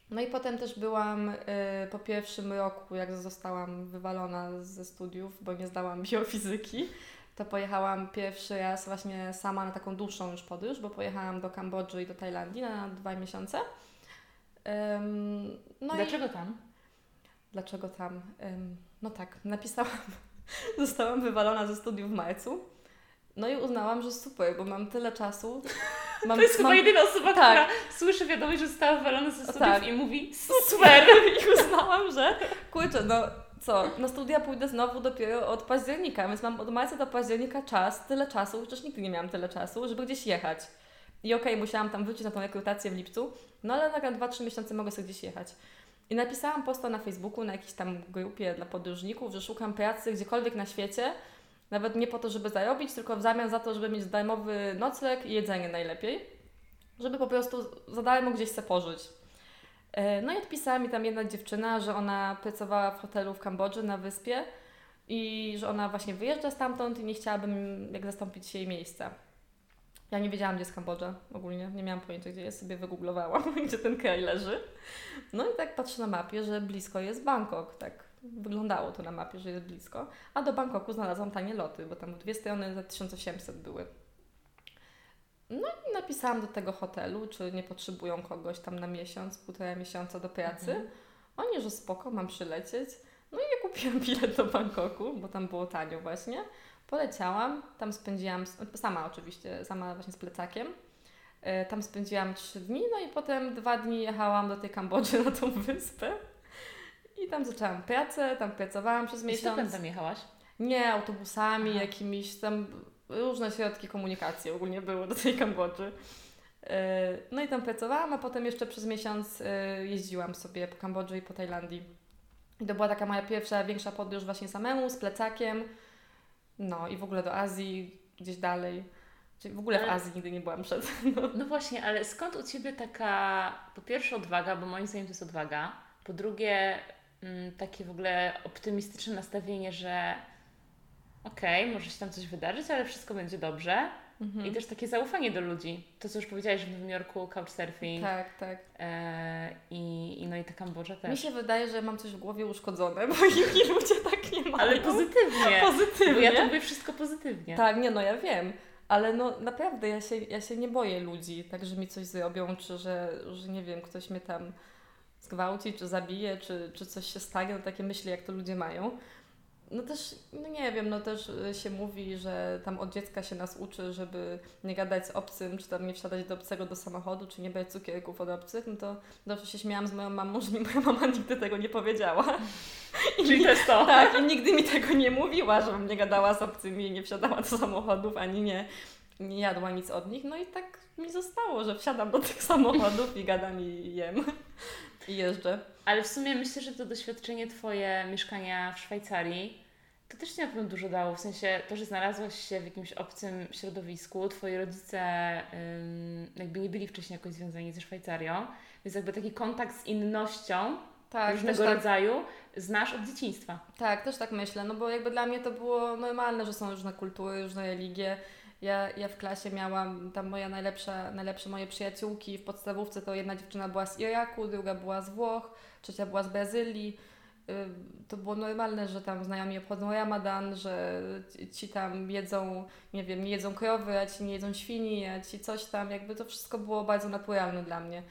No i potem też byłam yy, po pierwszym roku, jak zostałam wywalona ze studiów, bo nie zdałam biofizyki, to pojechałam pierwszy raz właśnie sama na taką dłuższą już podróż, bo pojechałam do Kambodży i do Tajlandii na dwa miesiące. no Dlaczego i... tam? Dlaczego tam? no tak, napisałam, [LAUGHS] zostałam wywalona ze studiów w marcu. No i uznałam, że super, bo mam tyle czasu. [LAUGHS] Mam, to jest mam... chyba jedyna osoba, tak. która słyszy wiadomość, że została wywalona ze studiów tak. i mówi [LAUGHS] super. I uznałam, że kurczę, no co, na studia pójdę znowu dopiero od października, więc mam od marca do października czas, tyle czasu, chociaż nigdy nie miałam tyle czasu, żeby gdzieś jechać. I okej, okay, musiałam tam wrócić na tą rekrutację w lipcu, no ale na 2-3 miesiące mogę sobie gdzieś jechać. I napisałam posta na Facebooku, na jakiejś tam grupie dla podróżników, że szukam pracy gdziekolwiek na świecie, nawet nie po to, żeby zarobić, tylko w zamian za to, żeby mieć darmowy nocleg i jedzenie najlepiej, żeby po prostu za darmo gdzieś se pożyć. E, no i odpisała mi tam jedna dziewczyna, że ona pracowała w hotelu w Kambodży na wyspie i że ona właśnie wyjeżdża stamtąd i nie chciałabym jak zastąpić jej miejsca. Ja nie wiedziałam, gdzie jest Kambodża ogólnie. Nie miałam pojęcia, gdzie jest. Sobie wygooglowałam, [LAUGHS] gdzie ten kraj leży. No i tak patrzę na mapie, że blisko jest Bangkok. Tak wyglądało to na mapie, że jest blisko. A do Bangkoku znalazłam tanie loty, bo tam dwie strony za 1800 były. No i napisałam do tego hotelu, czy nie potrzebują kogoś tam na miesiąc, półtora miesiąca do pracy. Mhm. Oni, że spoko, mam przylecieć. No i ja kupiłam bilet do Bangkoku, bo tam było tanio właśnie. Poleciałam, tam spędziłam, sama oczywiście, sama właśnie z plecakiem. E, tam spędziłam trzy dni, no i potem dwa dni jechałam do tej Kambodży na tą [LAUGHS] wyspę. I tam zaczęłam pracę, tam pracowałam przez miesiąc. I tam jechałaś? Nie, autobusami, Aha. jakimiś tam różne środki komunikacji ogólnie były do tej Kambodży. E, no i tam pracowałam, a potem jeszcze przez miesiąc e, jeździłam sobie po Kambodży i po Tajlandii. I to była taka moja pierwsza, większa podróż właśnie samemu, z plecakiem. No i w ogóle do Azji, gdzieś dalej. Czyli w ogóle w Azji nigdy nie byłam przed. [LAUGHS] No. no właśnie, ale skąd u Ciebie taka, po pierwsze odwaga, bo moim zdaniem to jest odwaga, po drugie mm, takie w ogóle optymistyczne nastawienie, że okej, okay, może się tam coś wydarzyć, ale wszystko będzie dobrze. Mhm. I też takie zaufanie do ludzi. To, co już powiedziałaś w Nowym Jorku, couchsurfing. Tak, tak. E, i, i, no i ta Kambodża też. Mi się wydaje, że mam coś w głowie uszkodzone, bo [LAUGHS] inni ludzie tak nie mają. Ale pozytywnie. pozytywnie. Bo ja to mówię wszystko pozytywnie. Tak, nie no, ja wiem. Ale no naprawdę, ja się, ja się nie boję ludzi, tak, że mi coś zrobią, czy że, że nie wiem, ktoś mnie tam zgwałci, czy zabije, czy, czy coś się stanie, no takie myśli, jak to ludzie mają. No też, no nie wiem, no też y, się mówi, że tam od dziecka się nas uczy, żeby nie gadać z obcym, czy tam nie wsiadać do obcego do samochodu, czy nie brać cukierków od obcych, no to dobrze się śmiałam z moją mamą, że mi moja mama [LAUGHS] nigdy tego nie powiedziała. I Czyli jest to. Tak, i nigdy mi tego nie mówiła, żebym nie gadała z obcymi, nie wsiadała do samochodów, ani nie, nie jadła nic od nich. No i tak mi zostało, że wsiadam do tych [LAUGHS] samochodów i gadam i jem i jeżdżę. Ale w sumie myślę, że to doświadczenie Twoje mieszkania w Szwajcarii to też Ci na pewno dużo dało. W sensie to, że znalazłaś się w jakimś obcym środowisku, Twoi rodzice ym, jakby nie byli wcześniej jakoś związani ze Szwajcarią, więc jakby taki kontakt z innością tak, różnego tak. rodzaju tak, znasz od dzieciństwa. Tak, też tak myślę, no bo jakby dla mnie to było normalne, że są różne kultury, różne religie. Ja, ja w klasie miałam tam moja najlepsza, najlepsze moje przyjaciółki w podstawówce, to jedna dziewczyna była z Iraku, druga była z Włoch, trzecia była z Brazylii. To było normalne, że tam znajomi obchodzą Ramadan, że ci tam jedzą, nie wiem, nie jedzą krowy, a ci nie jedzą świni, a ci coś tam, jakby to wszystko było bardzo naturalne dla mnie.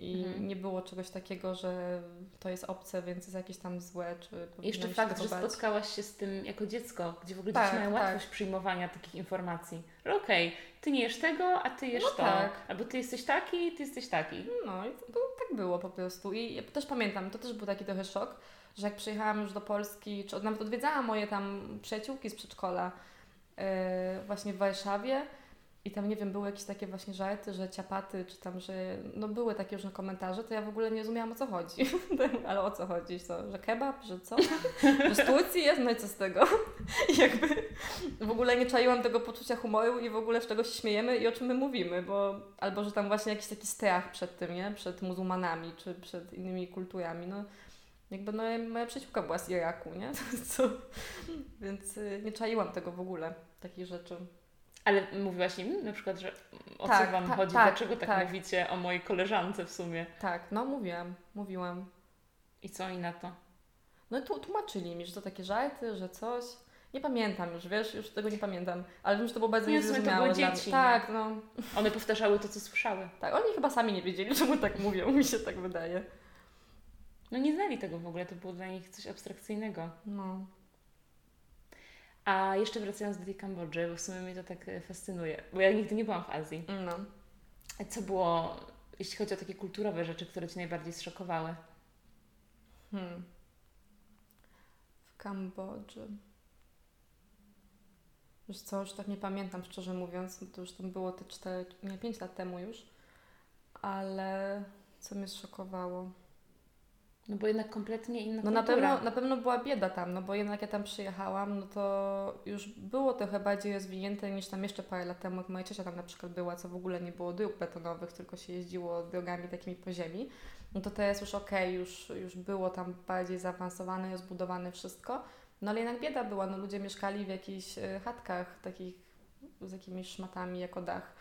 I mhm. nie było czegoś takiego, że to jest obce, więc jest jakieś tam złe, czy Jeszcze fakt, że spotkałaś się z tym jako dziecko, gdzie w ogóle tak, dzieci mają tak. łatwość przyjmowania takich informacji. Okej, okay, ty nie jesz tego, a ty jesz no to. Tak. Albo ty jesteś taki, ty jesteś taki. No i to, tak było po prostu. I ja też pamiętam, to też był taki trochę szok, że jak przyjechałam już do Polski, czy nawet odwiedzałam moje tam przyjaciółki z przedszkola yy, właśnie w Warszawie, i tam, nie wiem, były jakieś takie właśnie żarty, że ciapaty, czy tam, że no były takie różne komentarze, to ja w ogóle nie rozumiałam o co chodzi. [LAUGHS] Ale o co chodzi? Co, że kebab, że co? Że z Turcji jest? No i co z tego? I [LAUGHS] jakby w ogóle nie czaiłam tego poczucia humoru i w ogóle z czego się śmiejemy i o czym my mówimy, bo albo, że tam właśnie jakiś taki strach przed tym, nie? Przed muzułmanami, czy przed innymi kulturami, no. Jakby no, moja przyjaciółka była z Iraku, nie? [LAUGHS] Co? Więc y, nie czaiłam tego w ogóle, takich rzeczy. Ale mówiłaś im na przykład, że o tak, co Wam ta, chodzi? Tak, Dlaczego tak, tak, mówicie o mojej koleżance w sumie? Tak, no mówiłam, mówiłam. I co oni na to? No tu, tłumaczyli mi, że to takie żarty, że coś. Nie pamiętam już, wiesz, już tego nie pamiętam. Ale wiem, że to było bardzo nie, niezrozumiałe to dzieci, Tak, no. One powtarzały to, co słyszały. Tak, oni chyba sami nie wiedzieli, [LAUGHS] czemu tak mówią, mi się tak wydaje. No nie znali tego w ogóle, to było dla nich coś abstrakcyjnego. No. A jeszcze wracając do tej Kambodży, bo w sumie mnie to tak e, fascynuje, bo ja nigdy nie byłam w Azji. No. Co było, jeśli chodzi o takie kulturowe rzeczy, które Cię najbardziej zszokowały? Hmm. W Kambodży. Już co, już tak nie pamiętam, szczerze mówiąc, to już tam było te 4, nie 5 lat temu już, ale co mnie zszokowało? No bo jednak kompletnie inna No na pewno, na pewno była bieda tam, no bo jednak ja tam przyjechałam, no to już było trochę bardziej rozwinięte niż tam jeszcze parę lat temu, jak moja ciocia tam na przykład była, co w ogóle nie było dróg betonowych, tylko się jeździło drogami takimi po ziemi. No to teraz już okej, okay, już, już było tam bardziej zaawansowane, rozbudowane wszystko. No ale jednak bieda była, no ludzie mieszkali w jakichś e, chatkach takich z jakimiś szmatami jako dach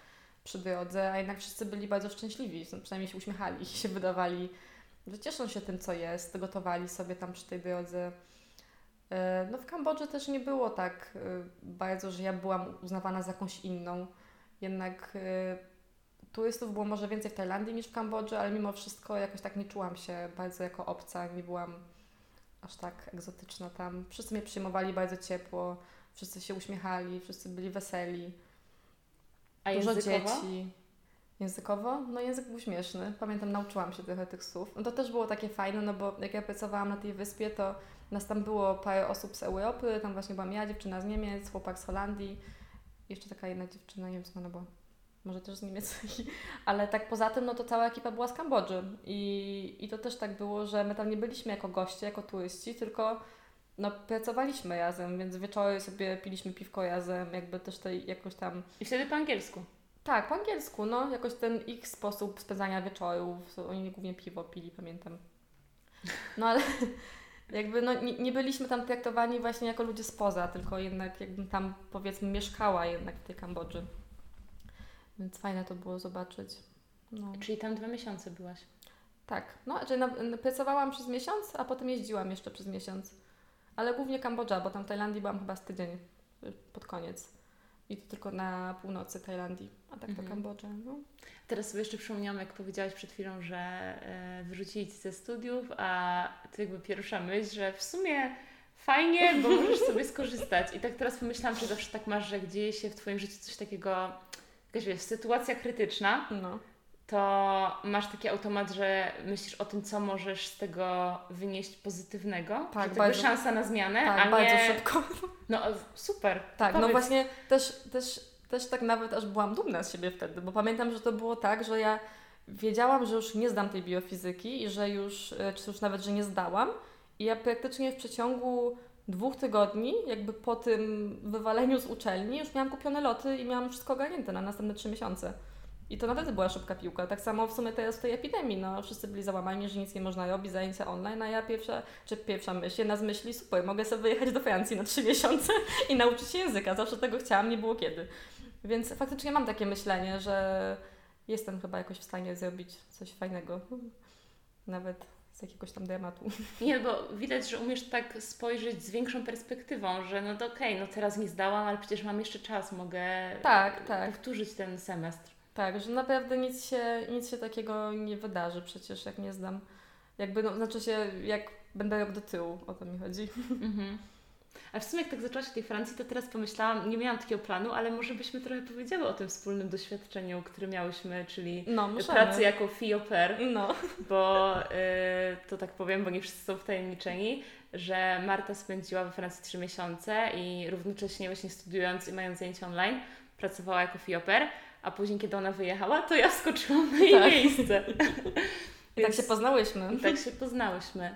przy drodze, a jednak wszyscy byli bardzo szczęśliwi, przynajmniej się uśmiechali i się wydawali, że cieszą się tym, co jest, gotowali sobie tam przy tej drodze. E, no w Kambodży też nie było tak e, bardzo, że ja byłam uznawana za jakąś inną. Jednak e, turystów było może więcej w Tajlandii niż w Kambodży, ale mimo wszystko jakoś tak nie czułam się bardzo jako obca, nie byłam aż tak egzotyczna tam. Wszyscy mnie przyjmowali bardzo ciepło, wszyscy się uśmiechali, wszyscy byli weseli. A Dużo językowo? dzieci. Językowo? No język był śmieszny. Pamiętam, nauczyłam się trochę tych słów. No to też było takie fajne, no bo jak ja pracowałam na tej wyspie, to nas tam było parę osób z Europy, tam właśnie byłam ja, dziewczyna z Niemiec, chłopak z Holandii, jeszcze taka jedna dziewczyna, nie wiem co ona była, może też z Niemiec, [LAUGHS] ale tak poza tym, no to cała ekipa była z Kambodży I, i to też tak było, że my tam nie byliśmy jako goście, jako turyści, tylko no, pracowaliśmy razem, więc wieczory sobie piliśmy piwko razem, jakby też tej jakoś tam... I wtedy po angielsku? Tak, po angielsku, no, jakoś ten ich sposób spędzania wieczorów, oni głównie piwo pili, pamiętam. No ale [LAUGHS] jakby no, nie, nie, byliśmy tam traktowani właśnie jako ludzie spoza, tylko jednak jakbym tam powiedzmy mieszkała jednak w tej Kambodży. Więc fajne to było zobaczyć. No. Czyli tam dwa miesiące byłaś? Tak, no, na, pracowałam przez miesiąc, a potem jeździłam jeszcze przez miesiąc. Ale głównie Kambodża, bo tam w Tajlandii byłam chyba z tydzień y, pod koniec. I to tylko na północy Tajlandii, a tak mhm. to Kambodża. No. Teraz sobie jeszcze przypomniałam, jak powiedziałaś przed chwilą, że e, wyrzucili Ci ze studiów, a to jakby pierwsza myśl, że w sumie fajnie, bo [LAUGHS] możesz sobie skorzystać. I tak teraz pomyślałam, czy zawsze tak masz, że dzieje się w Twoim życiu coś takiego, jakaś wiesz, sytuacja krytyczna, no to masz taki automat, że myślisz o tym, co możesz z tego wynieść pozytywnego. Tak, że bardzo. szansa na zmianę, tak, a bardzo nie... szybko. No super. Tak, no powiedz. no właśnie też, też, też tak nawet aż byłam dumna z siebie wtedy, bo pamiętam, że to było tak, że ja wiedziałam, że już nie zdam tej biofizyki i że już, e, czy już nawet, że nie zdałam. I ja praktycznie w przeciągu dwóch tygodni, jakby po tym wywaleniu z uczelni, już miałam kupione loty i miałam wszystko ogarnięte na następne trzy miesiące. I to nawet była szybka piłka. Tak samo w sumie teraz w tej epidemii, no wszyscy byli załamani, że nic nie można robić, zajęcia online, a ja pierwsza, czy pierwsza myśl, jedna z myśli, super, mogę sobie wyjechać do Francji na trzy [LAUGHS] miesiące i nauczyć się języka. Zawsze tego chciałam, nie było kiedy. Więc faktycznie mam takie myślenie, że jestem chyba jakoś w stanie zrobić coś fajnego. Nawet z jakiegoś tam dramatu. Nie, bo widać, że umiesz tak spojrzeć z większą perspektywą, że no to okej, okay, no teraz nie zdałam, ale przecież mam jeszcze czas, mogę tak, tak. powtórzyć ten semestr. Tak, że naprawdę nic się, nic się takiego nie wydarzy przecież, jak nie zdam. Jakby, no, znaczy się, jak będę rok do tyłu, o to mi chodzi. [LAUGHS] Mhm. A w sumie jak tak zaczęłaś w tej Francji, to teraz pomyślałam, nie miałam takiego planu, ale może byśmy trochę powiedziały o tym wspólnym doświadczeniu, które miałyśmy, czyli no, pracy jako fille No. Bo y, to tak powiem, bo nie wszyscy są wtajemniczeni, że Marta spędziła we Francji trzy miesiące i równocześnie właśnie studiując i mając zajęcia online, pracowała jako fille a później, kiedy ona wyjechała, to ja wskoczyłam na jej tak. miejsce. [LAUGHS] I tak [LAUGHS] się poznałyśmy. Tak się poznałyśmy.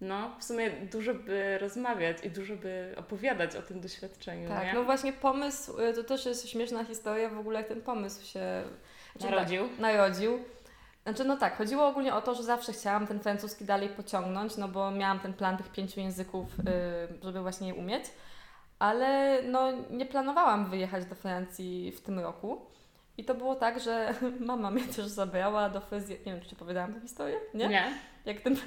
No, w sumie dużo by rozmawiać i dużo by opowiadać o tym doświadczeniu. Tak, nie? no właśnie pomysł, y, to też jest śmieszna historia w ogóle, jak ten pomysł się znaczy, narodził. Tak, narodził. Znaczy, no tak, chodziło ogólnie o to, że zawsze chciałam ten francuski dalej pociągnąć, no bo miałam ten plan tych pięciu języków, y, żeby właśnie je umieć, ale no nie planowałam wyjechać do Francji w tym roku. I to było tak, że [LAUGHS] mama mnie też zabrała do fryzjera. Nie wiem, czy Ci powiedziałam tę historię? Nie? Nie. Jak ten... [LAUGHS]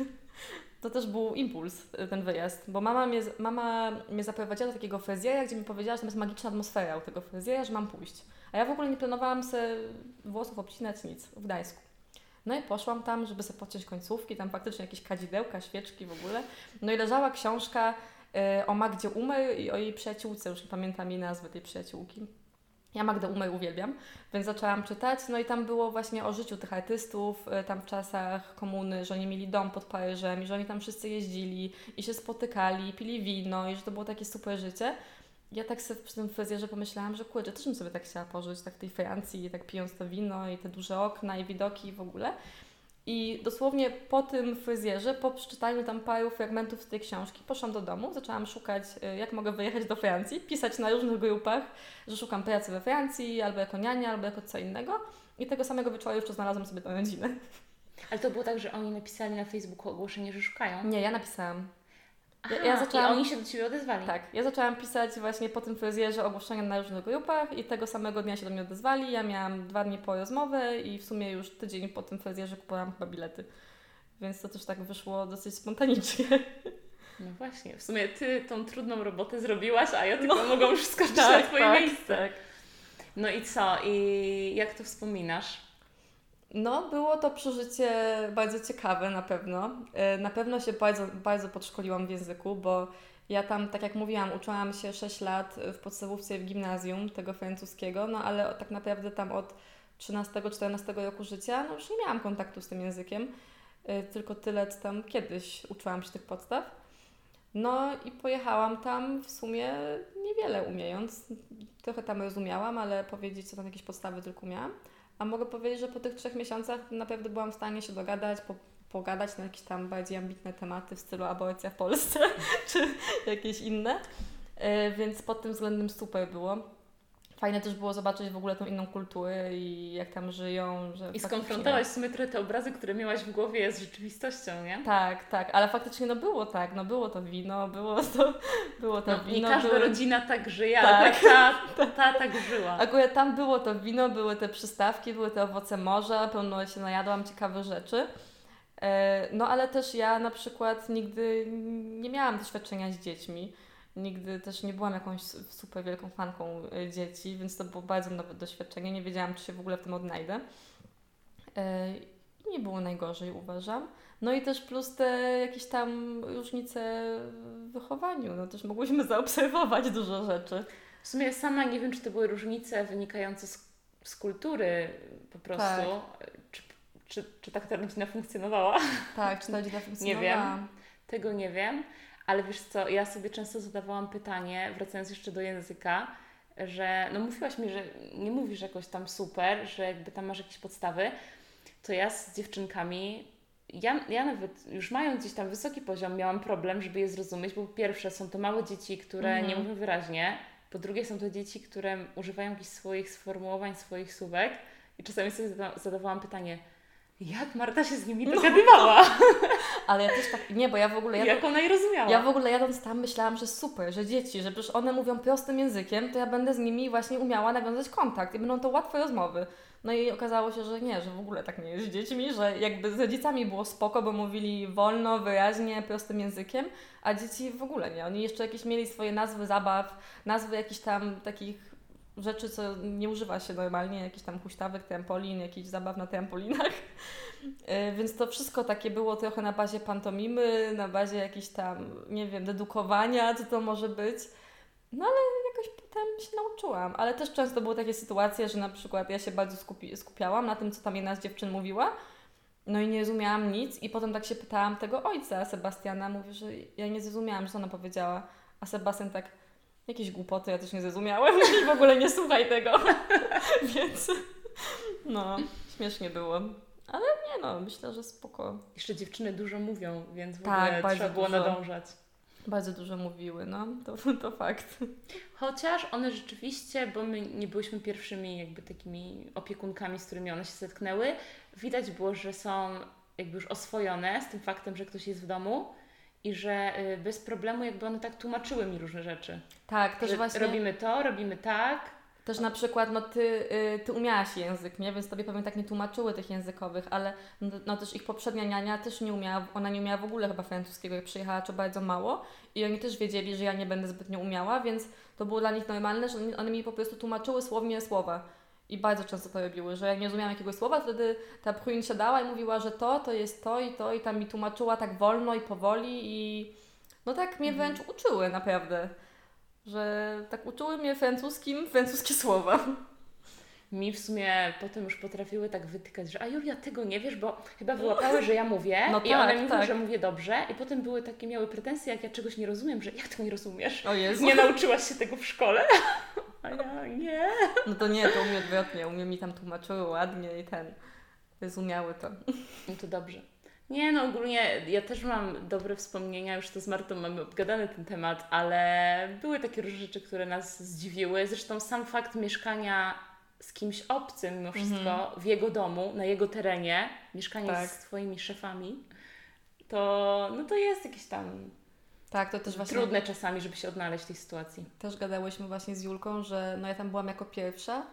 To też był impuls, ten wyjazd, bo mama mnie, mama mnie zaprowadziła do takiego fryzjera, gdzie mi powiedziała, że tam jest magiczna atmosfera u tego fryzjera, że mam pójść. A ja w ogóle nie planowałam sobie włosów obcinać nic w Gdańsku. No i poszłam tam, żeby sobie podciąć końcówki, tam faktycznie jakieś kadzidełka, świeczki w ogóle. No i leżała książka y, o Magdzie Umer i o jej przyjaciółce, już nie pamiętam jej nazwy tej przyjaciółki. Ja Magdę Umej uwielbiam, więc zaczęłam czytać, no i tam było właśnie o życiu tych artystów, y, tam w czasach komuny, że oni mieli dom pod Paryżem i że oni tam wszyscy jeździli i się spotykali, pili wino i że to było takie super życie. Ja tak sobie przy tym fryzjerze pomyślałam, że kurczę, też bym sobie tak chciała pożyć, tak w tej Francji, tak pijąc to wino i te duże okna i widoki w ogóle. I dosłownie po tym fryzjerze, po przeczytaniu tam paru fragmentów z tej książki, poszłam do domu, zaczęłam szukać, y, jak mogę wyjechać do Francji, pisać na różnych grupach, że szukam pracy we Francji, albo jako niania, albo jako co innego. I tego samego wieczoru jeszcze znalazłam sobie tę rodzinę. Ale to było tak, że oni napisali na Facebooku ogłoszenie, że szukają? Nie, ja napisałam. Aha, ja, zaczęłam, I oni się do Ciebie odezwali? Tak. Ja zaczęłam pisać właśnie po tym fryzjerze ogłoszenia na różnych grupach i tego samego dnia się do mnie odezwali. Ja miałam dwa dni po rozmowę i w sumie już tydzień po tym fryzjerze kupowałam chyba bilety. Więc to też tak wyszło dosyć spontanicznie. No właśnie, w sumie Ty tą trudną robotę zrobiłaś, a ja tylko no. mogłam już skoczyć tak, na Twoje tak, miejsce. Tak. No i co? I jak to wspominasz? No, było to przeżycie bardzo ciekawe na pewno. E, na pewno się bardzo, bardzo podszkoliłam w języku, bo ja tam, tak jak mówiłam, uczyłam się 6 lat w podstawówce w gimnazjum tego francuskiego, no ale tak naprawdę tam od 13-14 roku życia, no już nie miałam kontaktu z tym językiem, e, tylko tyle tam kiedyś uczyłam się tych podstaw. No i pojechałam tam w sumie niewiele umiejąc. Trochę tam rozumiałam, ale powiedzieć, co tam jakieś podstawy tylko miałam. A mogę powiedzieć, że po tych trzech miesiącach naprawdę byłam w stanie się dogadać, po, pogadać na jakieś tam bardziej ambitne tematy w stylu aborcja w Polsce, [LAUGHS] czy jakieś inne. Yy, więc pod tym względem super było. Fajne też było zobaczyć w ogóle tą inną kulturę i jak tam żyją. Że I skonfrontować w sumie trochę te obrazy, które miałaś w głowie z rzeczywistością, nie? Tak, tak, ale faktycznie no było tak, no było to wino, było to, [LAUGHS] było to no, wino. Nie każda były... rodzina tak żyje, tak. ta, [LAUGHS] ta, ta tak żyła. Akurat tam było to wino, były te przystawki, były te owoce morza, pełno się najadłam ciekawe rzeczy. E, no ale też ja na przykład nigdy nie miałam doświadczenia z dziećmi. Nigdy też nie byłam jakąś super wielką fanką y, dzieci, więc to było bardzo nowe doświadczenie. Nie wiedziałam, czy się w ogóle w tym odnajdę. Y, I nie było najgorzej, uważam. No i też plus te jakieś tam różnice w wychowaniu. No też mogłyśmy [LAUGHS] zaobserwować dużo rzeczy. W sumie sama nie wiem, czy to były różnice wynikające z, z kultury po prostu. Tak. Czy, czy, czy tak ta rodzina funkcjonowała? Tak, czy ta rodzina funkcjonowała. [LAUGHS] Nie wiem. Tego nie wiem. Ale wiesz co, ja sobie często zadawałam pytanie, wracając jeszcze do języka, że no mówiłaś mi, że nie mówisz jakoś tam super, że jakby tam masz jakieś podstawy, to ja z dziewczynkami, ja, ja nawet już mając gdzieś tam wysoki poziom, miałam problem, żeby je zrozumieć, bo po pierwsze są to małe dzieci, które mhm. nie mówią wyraźnie, po drugie są to dzieci, które używają jakichś swoich sformułowań, swoich słówek i czasami sobie zadawałam pytanie, jak Marta się z nimi no. dogadywała? No. [LAUGHS] Ale ja też tak, nie, bo ja w ogóle... Ja Jak ona je rozumiała? Ja w ogóle jadąc tam myślałam, że super, że dzieci, że przecież one mówią prostym językiem, to ja będę z nimi właśnie umiała nawiązać kontakt i będą to łatwe rozmowy. No i okazało się, że nie, że w ogóle tak nie jest z dziećmi, że jakby z rodzicami było spoko, bo mówili wolno, wyraźnie, prostym językiem, a dzieci w ogóle nie. Oni jeszcze jakieś mieli swoje nazwy zabaw, nazwy jakichś tam takich rzeczy, co nie używa się normalnie, jakiś tam huśtawek, trampolin, jakichś zabaw na trampolinach. E, [LAUGHS] więc to wszystko takie było trochę na bazie pantomimy, na bazie jakiejś tam, nie wiem, dedukowania, co to może być. No ale jakoś potem się nauczyłam. Ale też często były takie sytuacje, że na przykład ja się bardzo skupi skupiałam na tym, co tam jedna z dziewczyn mówiła, no i nie rozumiałam nic i potem tak się pytałam tego ojca Sebastiana, mówi, że ja nie zrozumiałam, co ona powiedziała, a Sebastian tak jakieś głupoty, ja też nie zrozumiałem i [LAUGHS] w ogóle nie słuchaj tego. [LAUGHS] Więc no, śmiesznie było. Ale nie no, myślę, że spoko. Jeszcze dziewczyny dużo mówią, więc w tak, ogóle trzeba było dużo, nadążać. Bardzo dużo mówiły, no, to, [LAUGHS] to fakt. Chociaż one rzeczywiście, bo my nie byłyśmy pierwszymi jakby takimi opiekunkami, z którymi one się zetknęły, widać było, że są jakby już oswojone z tym faktem, że ktoś jest w domu i że y, bez problemu jakby one tak tłumaczyły mi różne rzeczy. Tak, też właśnie. Robimy to, robimy tak. Też na przykład, no ty, y, ty umiałaś język, nie? Więc tobie pewnie tak nie tłumaczyły tych językowych, ale no, no też ich poprzednia niania też nie umiała, ona nie umiała w ogóle chyba francuskiego, jak przyjechała, czy bardzo mało. I oni też wiedzieli, że ja nie będę zbytnio umiała, więc to było dla nich normalne, że one mi po prostu tłumaczyły słownie słowa. I bardzo często to robiły, że jak nie rozumiałam jakiegoś słowa, wtedy ta pruin siadała i mówiła, że to, to jest to i to i tam mi tłumaczyła tak wolno i powoli i no tak mnie mhm. wręcz uczyły naprawdę, że tak uczyły mnie francuskim, francuskie słowa. Mi w sumie potem już potrafiły tak wytykać, że a Julia, tego nie wiesz, bo chyba wyłapały, że ja mówię no i tak, one mówią, tak. że mówię dobrze i potem były takie, miały pretensje, jak ja czegoś nie rozumiem, że jak to nie rozumiesz? O Jezu. Nie nauczyłaś się tego w szkole? [LAUGHS] A ja nie. No to nie, to u mnie odwrotnie. U mnie mi tam tłumaczyły ładnie i ten, rozumiały to. No to dobrze. Nie, no ogólnie ja też mam dobre wspomnienia, już to z Martą mamy obgadany ten temat, ale były takie różne rzeczy, które nas zdziwiły. Zresztą sam fakt mieszkania z kimś obcym mimo wszystko mm-hmm. w jego domu, na jego terenie, mieszkanie tak. z Twoimi szefami, to, no to jest jakieś tam Tak, to też właśnie... Trudne czasami, żeby się odnaleźć w tej sytuacji. Też gadałyśmy właśnie z Julką, że no ja tam byłam jako pierwsza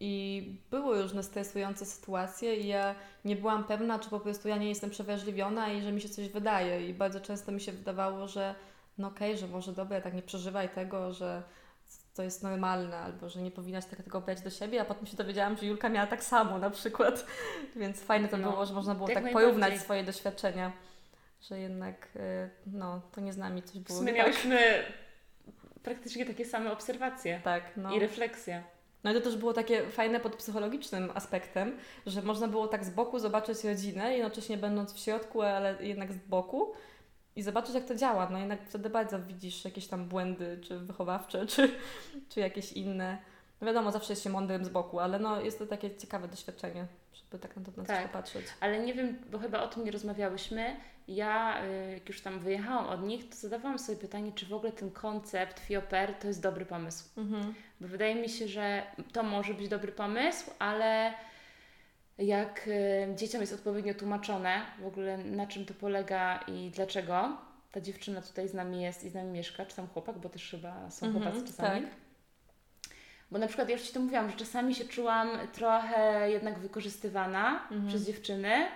i były różne stresujące sytuacje i ja nie byłam pewna, czy po prostu ja nie jestem przewrażliwiona i że mi się coś wydaje i bardzo często mi się wydawało, że no okej, okay, że może dobra, tak nie przeżywaj tego, że to jest normalne, albo że nie powinnaś tak tego brać do siebie, a potem się dowiedziałam, że Julka miała tak samo na przykład, [LAUGHS] więc fajne to no, było, że można było tak porównać swoje doświadczenia, że jednak y, no, to nie z nami coś było. W sumie miałyśmy praktycznie takie same obserwacje tak, no. i refleksje. No i to też było takie fajne pod psychologicznym aspektem, że można było tak z boku zobaczyć rodzinę, jednocześnie będąc w środku, ale jednak z boku i zobaczyć, jak to działa. No jednak wtedy bardzo widzisz jakieś tam błędy, czy wychowawcze, czy, czy jakieś inne. No wiadomo, zawsze jest się mądrym z boku, ale no jest to takie ciekawe doświadczenie, żeby tak na to na tak, popatrzeć. Ale nie wiem, bo chyba o tym nie rozmawiałyśmy. Ja, y, jak już tam wyjechałam od nich, to zadawałam sobie pytanie, czy w ogóle ten koncept FIOPER to jest dobry pomysł. Mhm. Bo wydaje mi się, że to może być dobry pomysł, ale jak y, dzieciom jest odpowiednio tłumaczone w ogóle na czym to polega i dlaczego ta dziewczyna tutaj z nami jest i z nami mieszka, czy tam chłopak, bo też chyba są mhm, chłopacy czasami. Tak. Bo na przykład ja już Ci to mówiłam, że czasami się czułam trochę jednak wykorzystywana mhm. przez dziewczyny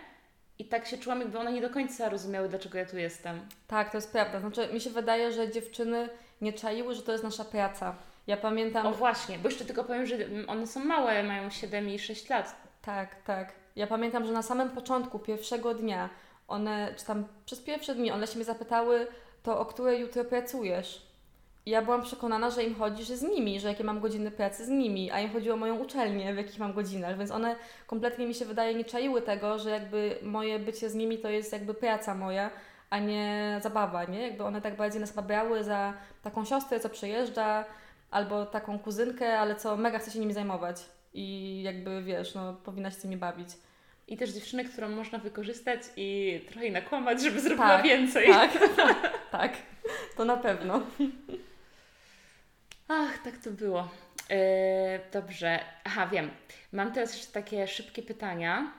i tak się czułam, jakby one nie do końca rozumiały, dlaczego ja tu jestem. Tak, to jest prawda. Znaczy, mi się wydaje, że dziewczyny nie czaiły, że to jest nasza praca. Ja pamiętam... O właśnie, bo jeszcze tylko powiem, że one są małe, mają 7 i 6 lat. Tak, tak. Ja pamiętam, że na samym początku, pierwszego dnia, one, czy tam przez pierwsze dni, one się mnie zapytały, to o które jutro pracujesz? I ja byłam przekonana, że im chodzi, że z nimi, że jakie mam godziny pracy z nimi, a im chodziło o moją uczelnię, w jakich mam godzinach, więc one kompletnie mi się wydaje nie czaiły tego, że jakby moje bycie z nimi to jest jakby praca moja, a nie zabawa, nie? Jakby one tak bardziej nas brały za taką siostrę, co przyjeżdża, albo taką kuzynkę, ale co mega chce się nimi zajmować i jakby wiesz, no powinnaś się nimi bawić. I też dziewczynę, którą można wykorzystać i trochę nakłamać, żeby zrobiła tak, więcej. Tak, [LAUGHS] tak, to na pewno. Ach, tak to było. Yy, dobrze. Aha, wiem. Mam teraz jeszcze takie szybkie pytania.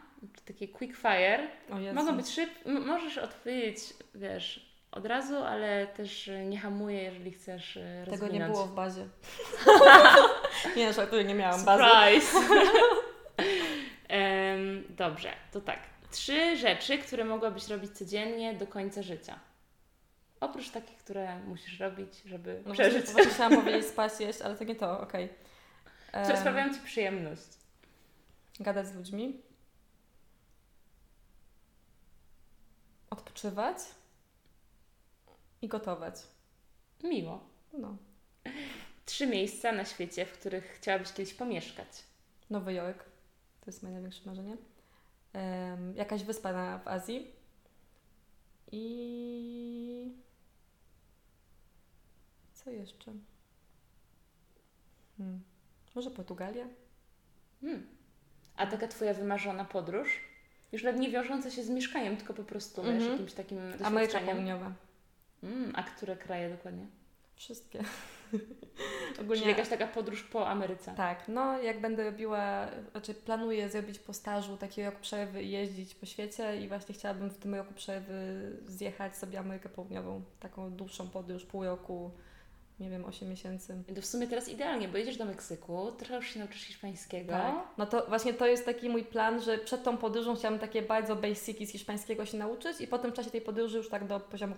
Takie quick fire. Mogą być szybkie. Możesz odpowiedzieć, wiesz, od razu, ale też nie hamuję, jeżeli chcesz e, Tego rozwinąć. nie było w bazie. [LAUGHS] nie, że nie miałam bazy. Surprise! [LAUGHS] um, dobrze, to tak. Trzy rzeczy, które mogłabyś robić codziennie do końca życia. Oprócz takich, które musisz robić, żeby no przeżyć. Właśnie, właśnie chciałam powiedzieć spać, jeść, ale to nie to, okej. Okay. Które um, sprawiają Ci przyjemność? Gadać z ludźmi. Odpoczywać i gotować. Miło. No. Trzy miejsca na świecie, w których chciałabyś kiedyś pomieszkać. Nowy Jork. To jest moje największe marzenie. Um, jakaś wyspa na, w Azji. I... Co jeszcze? Hmm. Może Portugalia? Hmm. A taka Twoja wymarzona podróż? Już nawet nie wiążąca się z mieszkaniem, tylko po prostu mm -hmm. jakimś takim doświadczeniem. Ameryka Południowa. Mm, a które kraje dokładnie? Wszystkie. [LAUGHS] Ogólnie, Czyli jakaś taka podróż po Ameryce. Tak, no jak będę robiła, znaczy planuję zrobić po stażu taki rok przerwy i jeździć po świecie i właśnie chciałabym w tym roku przerwy zjechać sobie Amerykę Południową, taką dłuższą podróż, pół roku, nie wiem, 8 miesięcy. To w sumie teraz idealnie, bo jedziesz do Meksyku, trochę już się nauczysz hiszpańskiego. Tak. No to właśnie to jest taki mój plan, że przed tą podróżą chciałam takie bardzo basiki z hiszpańskiego się nauczyć i potem w czasie tej podróży już tak do poziomu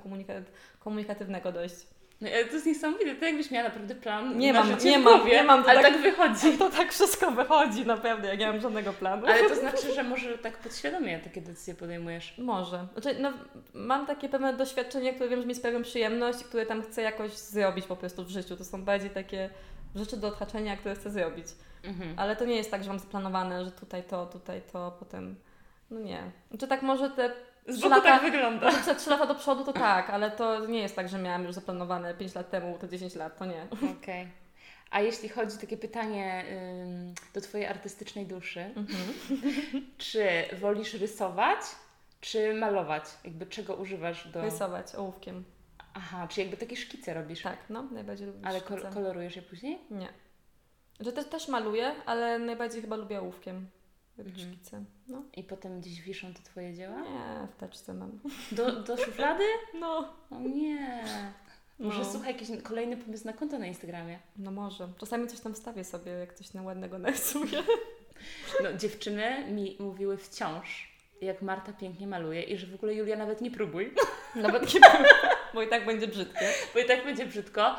komunikatywnego dojść. No, to jest niesamowite, to jakbyś miała naprawdę plan nie mam, nie mam, nie mam, ale tak, tak, wychodzi. [LAUGHS] To tak wszystko wychodzi, naprawdę, jak nie mam żadnego planu. Ale to [LAUGHS] znaczy, że może tak podświadomie takie decyzje podejmujesz? Może. Znaczy, no, mam takie pewne doświadczenia, które wiem, że mi sprawiają przyjemność, które tam chcę jakoś zrobić po prostu w życiu. To są bardziej takie rzeczy do odhaczenia, które chcę zrobić. Mhm. Ale to nie jest tak, że mam zaplanowane, że tutaj to, tutaj to, potem... No nie. Znaczy tak może te z boku lata, tak wygląda. [LAUGHS] Może 3 lata do przodu to tak, ale to nie jest tak, że miałam już zaplanowane 5 lat temu, to 10 lat, to nie. Okej. Okay. A jeśli chodzi takie pytanie ym, do Twojej artystycznej duszy, -hmm. [LAUGHS] czy wolisz rysować, czy malować? Jakby czego używasz do... Rysować ołówkiem. Aha, czy jakby takie szkice robisz? Tak, no, najbardziej lubię Ale szkice. kolorujesz je później? Nie. Że też, też maluję, ale najbardziej chyba lubię ołówkiem mhm. Szkice. No. I potem gdzieś wiszą te Twoje dzieła? Nie, w teczce mam. Do, do szuflady? No. O nie. Może No. słuchaj, jakiś kolejny pomysł na konto na Instagramie. No może. Czasami coś tam wstawię sobie, jak coś na ładnego narysuje. No, dziewczyny mi mówiły wciąż, jak Marta pięknie maluje i że w ogóle Julia nawet nie próbuj, Nawet nie było, bo i tak będzie brzydkie. bo i tak będzie brzydko.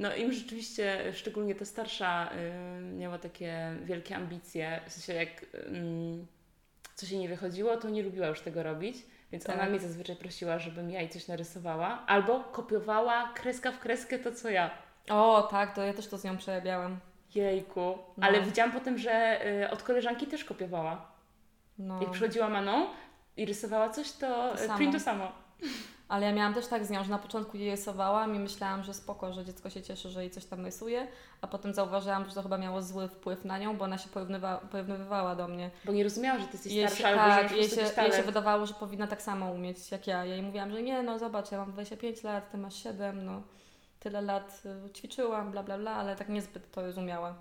No im rzeczywiście, szczególnie ta starsza, y, miała takie wielkie ambicje, w sensie jak coś jej nie wychodziło, to nie lubiła już tego robić, więc Tak. ona mnie zazwyczaj prosiła, żebym ja jej coś narysowała, albo kopiowała kreska w kreskę to, co ja. O, tak, to ja też to z nią przerabiałam. Jejku. No. Ale widziałam potem, że y, od koleżanki też kopiowała. No. Jak przychodziła Maną i rysowała coś, to, To y, print to samo. Ale ja miałam też tak z nią, że na początku jej rysowałam i myślałam, że spoko, że dziecko się cieszy, że jej coś tam rysuje, a potem zauważyłam, że to chyba miało zły wpływ na nią, bo ona się porównywa, porównywała do mnie. Bo nie rozumiała, że ty jesteś Jej starsza się, albo że tak, masz jej się, jej się wydawało, że powinna tak samo umieć jak ja. Ja jej mówiłam, że nie, no zobacz, ja mam 25 lat, ty masz 7, no tyle lat y, ćwiczyłam, bla bla bla, ale tak niezbyt to rozumiała.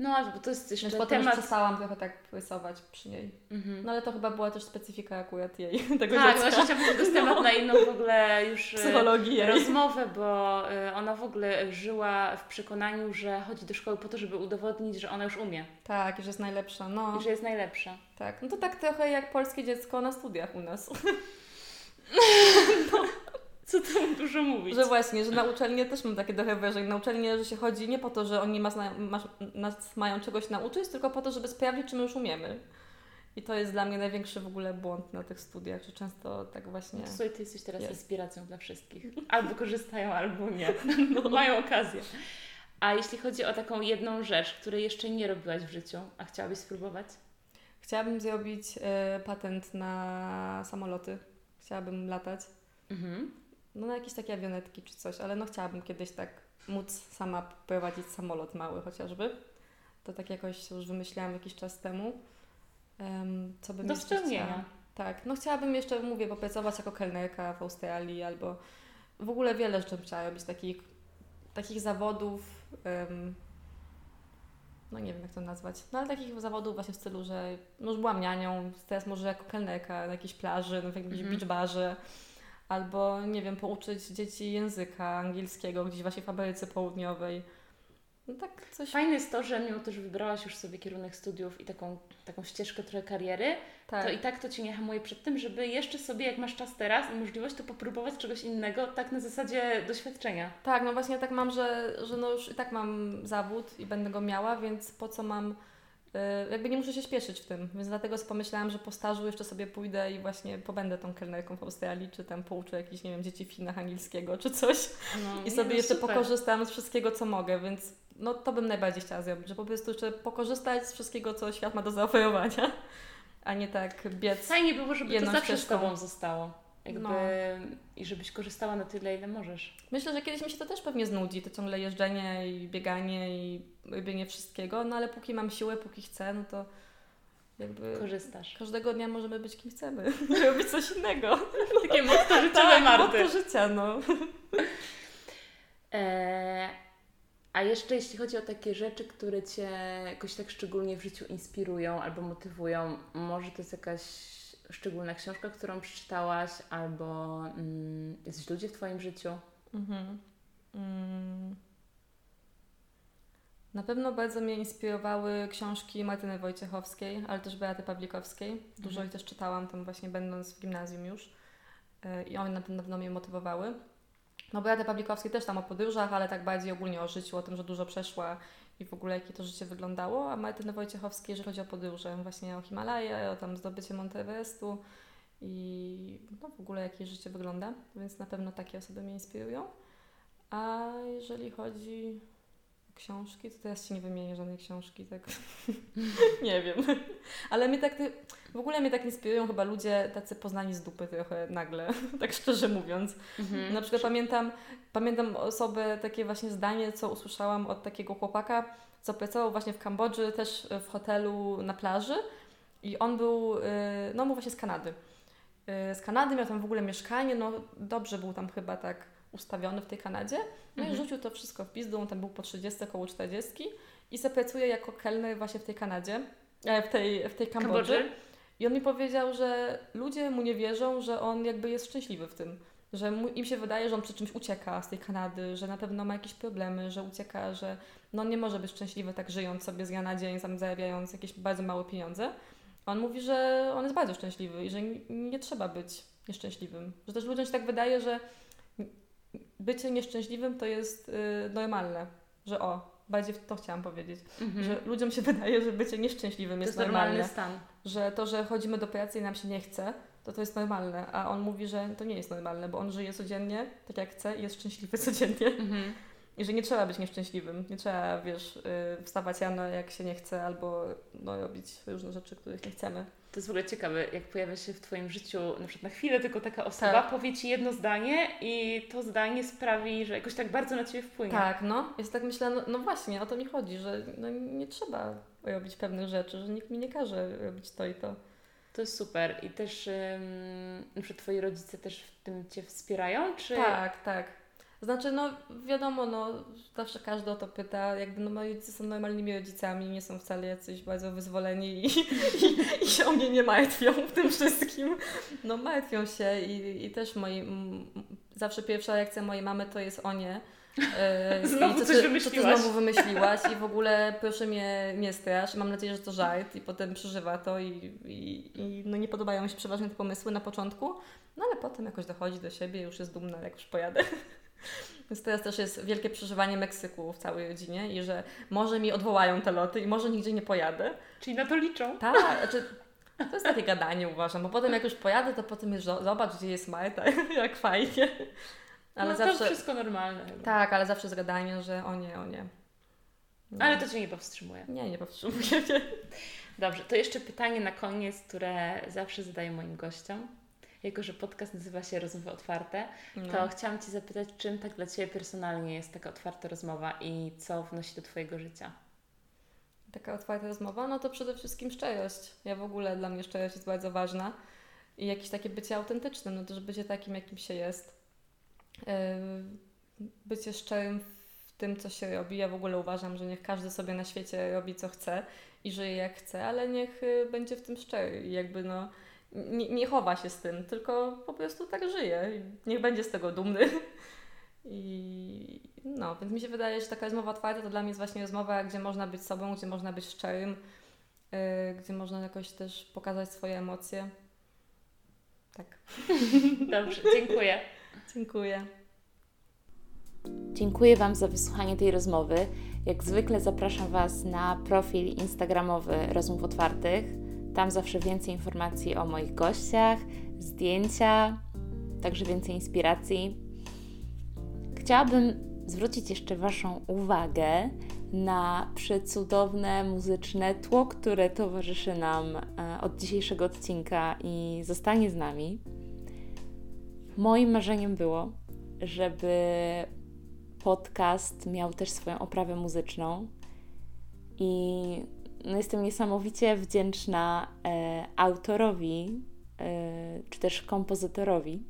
No, bo to jest jeszcze potem już temat... przestałam trochę tak rysować przy niej. Mhm. No ale to chyba była też specyfika akurat jej, [LAUGHS] tego tak, dziecka. właśnie chciałabym, to jest temat na inną w ogóle już y, Psychologii jej. rozmowę, bo y, ona w ogóle żyła w przekonaniu, że chodzi do szkoły po to, żeby udowodnić, że ona już umie Tak, i że jest najlepsza, no. i że jest najlepsza. Tak, no to tak trochę jak polskie dziecko na studiach u nas. [LAUGHS] Co tu dużo mówić? Że właśnie, że na uczelnię też mam takie trochę wrażenie. Na uczelnię, że się chodzi nie po to, że oni nas, na, mas, nas mają czegoś nauczyć, tylko po to, żeby sprawdzić, czy my już umiemy. I to jest dla mnie największy w ogóle błąd na tych studiach, że często tak właśnie... No słuchaj, ty jesteś teraz Jest. inspiracją dla wszystkich. Albo korzystają, albo nie. [LAUGHS] No. [LAUGHS] Mają okazję. A jeśli chodzi o taką jedną rzecz, której jeszcze nie robiłaś w życiu, a chciałabyś spróbować? Chciałabym zrobić e, patent na samoloty. Chciałabym latać. Mhm. No na jakieś takie awionetki czy coś, ale no chciałabym kiedyś tak móc sama prowadzić samolot mały chociażby. To tak jakoś już wymyślałam jakiś czas temu. Em, co bym Do jeszcze spełnienia. chciała. Tak, no chciałabym jeszcze, mówię, popracować jako kelnerka w Australii albo w ogóle wiele rzeczy chciała robić, takich, takich zawodów, em, no nie wiem jak to nazwać, no ale takich zawodów właśnie w stylu, że no już byłam nianią, teraz może jako kelnerka na jakiejś plaży, no w jakimś Mhm. beach barze, albo nie wiem, pouczyć dzieci języka angielskiego gdzieś właśnie w Ameryce Południowej. No tak coś, Fajne jest to, że mimo to, że wybrałaś już sobie kierunek studiów i taką, taką ścieżkę trochę kariery, tak. to i tak to Cię nie hamuje przed tym, żeby jeszcze sobie, jak masz czas teraz i możliwość, to popróbować czegoś innego, tak na zasadzie doświadczenia. Tak, no właśnie tak mam, że, że no już i tak mam zawód i będę go miała, więc po co mam, jakby nie muszę się śpieszyć w tym, więc dlatego pomyślałam, że po stażu jeszcze sobie pójdę i właśnie pobędę tą kelnerką w Australii, czy tam pouczę jakichś, nie wiem, dzieci w Chinach angielskiego, czy coś No, i sobie no jeszcze super. pokorzystam z wszystkiego, co mogę, więc no to bym najbardziej chciała zrobić, że po prostu jeszcze pokorzystać z wszystkiego, co świat ma do zaoferowania, a nie tak biec. Fajnie było, żeby to jedną zawsze z. Tobą zostało. Jakby, No. I żebyś korzystała na tyle, ile możesz. Myślę, że kiedyś mi się to też pewnie znudzi, to ciągle jeżdżenie i bieganie i robienie wszystkiego, no ale póki mam siłę, póki chcę, no to jakby Korzystasz. każdego dnia możemy być kim chcemy, [LAUGHS] robić coś innego. [LAUGHS] Takie mocno życiowe Tak, Marty. motto życia, no. [LAUGHS] E, a jeszcze jeśli chodzi o takie rzeczy, które Cię jakoś tak szczególnie w życiu inspirują albo motywują, może to jest jakaś szczególna książka, którą przeczytałaś, albo mm, jacyś ludzie w Twoim życiu? Mhm. Mm. Na pewno bardzo mnie inspirowały książki Martyny Wojciechowskiej, ale też Beaty Pawlikowskiej. Dużo Mhm. ich też czytałam tam właśnie będąc w gimnazjum już Yy, i one na pewno- mnie motywowały. No Beaty Pawlikowskiej też tam o podróżach, ale tak bardziej ogólnie o życiu, o tym, że dużo przeszła i w ogóle jakie to życie wyglądało, a Martyny Wojciechowskiej, jeżeli chodzi o podróże, właśnie o Himalaje, o tam zdobycie Monteverestu i no w ogóle jakie życie wygląda, więc na pewno takie osoby mnie inspirują. A jeżeli chodzi o książki, to teraz Ci nie wymienię żadnej książki, tak [LAUGHS] nie wiem. Ale mnie tak, w ogóle mnie tak inspirują chyba ludzie tacy poznani z dupy trochę nagle, [LAUGHS] tak szczerze mówiąc. Mhm. Na przykład pamiętam, pamiętam osobę, takie właśnie zdanie, co usłyszałam od takiego chłopaka, co pracował właśnie w Kambodży, też w hotelu na plaży i on był, y, no był właśnie z Kanady. Y, Z Kanady miał tam w ogóle mieszkanie, no dobrze był tam chyba tak ustawiony w tej Kanadzie. No Mhm. i rzucił to wszystko w pizdu, on tam był po 30, około 40 i se pracuje jako kelner właśnie w tej Kanadzie, e, w tej, w tej Kambodży. Kambodży? I on mi powiedział, że ludzie mu nie wierzą, że on jakby jest szczęśliwy w tym. że mu, im się wydaje, że on przy czymś ucieka z tej Kanady, że na pewno ma jakieś problemy, że ucieka, że no nie może być szczęśliwy tak żyjąc sobie z dnia na dzień, sam zarabiając jakieś bardzo małe pieniądze. On mówi, że on jest bardzo szczęśliwy i że nie, trzeba być nieszczęśliwym. Że też ludziom się tak wydaje, że bycie nieszczęśliwym to jest y, normalne. Że o, bardziej to chciałam powiedzieć. Mhm. Że ludziom się [LAUGHS] wydaje, że bycie nieszczęśliwym jest, jest normalne. normalny stan. Że to, że chodzimy do pracy i nam się nie chce, to to jest normalne. A on mówi, że to nie jest normalne, bo on żyje codziennie, tak jak chce i jest szczęśliwy [LAUGHS] codziennie. Mhm. I że nie trzeba być nieszczęśliwym. Nie trzeba, wiesz, yy, wstawać rano jak się nie chce albo no, robić różne rzeczy, których nie chcemy. To jest w ogóle ciekawe, jak pojawia się w Twoim życiu na przykład na chwilę tylko taka osoba, tak. powie Ci jedno zdanie i to zdanie sprawi, że jakoś tak bardzo na Ciebie wpłynie. Tak, no. Jest tak myślę, no, no, właśnie, o to mi chodzi, że no, nie trzeba robić pewnych rzeczy, że nikt mi nie każe robić to i to. To jest super. I też um, na przykład Twoi rodzice też w tym Cię wspierają? Czy... Tak, tak. Znaczy, no wiadomo, no zawsze każdy o to pyta, jakby no moi rodzice są normalnymi rodzicami, nie są wcale jacyś bardzo wyzwoleni i, i, i się o mnie nie martwią w tym wszystkim. No martwią się i, i też moi, m, zawsze pierwsza reakcja mojej mamy to jest o nie. Yy, znowu coś ty, wymyśliłaś. Co ty znowu wymyśliłaś i w ogóle proszę mnie nie strasz. Mam nadzieję, że to żart i potem przeżywa to i, i, i no nie podobają mi się przeważnie te pomysły na początku, no ale potem jakoś dochodzi do siebie i już jest dumna, jak już pojadę. Więc teraz też jest wielkie przeżywanie Meksyku w całej rodzinie i że może mi odwołają te loty i może nigdzie nie pojadę. Czyli na to liczą? Tak, znaczy, to jest takie gadanie uważam, bo potem jak już pojadę, to potem już zobacz, gdzie jest Marta, [LAUGHS] jak fajnie. Ale no, zawsze... to wszystko normalne. Chyba. Tak, ale zawsze z gadaniem, że o nie, o nie. No. Ale to Cię nie powstrzymuje. Nie, nie powstrzymuje. Dobrze, to jeszcze pytanie na koniec, które zawsze zadaję moim gościom jako że podcast nazywa się Rozmowy Otwarte, no. to chciałam Cię zapytać, czym tak dla Ciebie personalnie jest taka otwarta rozmowa i co wnosi do Twojego życia? Taka otwarta rozmowa? No to przede wszystkim szczerość. Ja w ogóle, dla mnie szczerość jest bardzo ważna i jakieś takie bycie autentycznym, no też bycie takim, jakim się jest. Yy, bycie szczerym w tym, co się robi. Ja w ogóle uważam, że niech każdy sobie na świecie robi, co chce i żyje jak chce, ale niech y, będzie w tym szczery i jakby no nie, nie chowa się z tym, tylko po prostu tak żyje. Niech będzie z tego dumny. I no, więc mi się wydaje, że taka rozmowa otwarta to dla mnie jest właśnie rozmowa, gdzie można być sobą, gdzie można być szczerym, yy, gdzie można jakoś też pokazać swoje emocje. Tak. [LAUGHS] Dobrze, dziękuję. dziękuję. Dziękuję Wam za wysłuchanie tej rozmowy. Jak zwykle zapraszam Was na profil instagramowy Rozmów Otwartych tam zawsze więcej informacji o moich gościach, zdjęcia, także więcej inspiracji. Chciałabym zwrócić jeszcze Waszą uwagę na przecudowne muzyczne tło, które towarzyszy nam e, od dzisiejszego odcinka i zostanie z nami. Moim marzeniem było, żeby podcast miał też swoją oprawę muzyczną i no jestem niesamowicie wdzięczna e, autorowi, e, czy też kompozytorowi,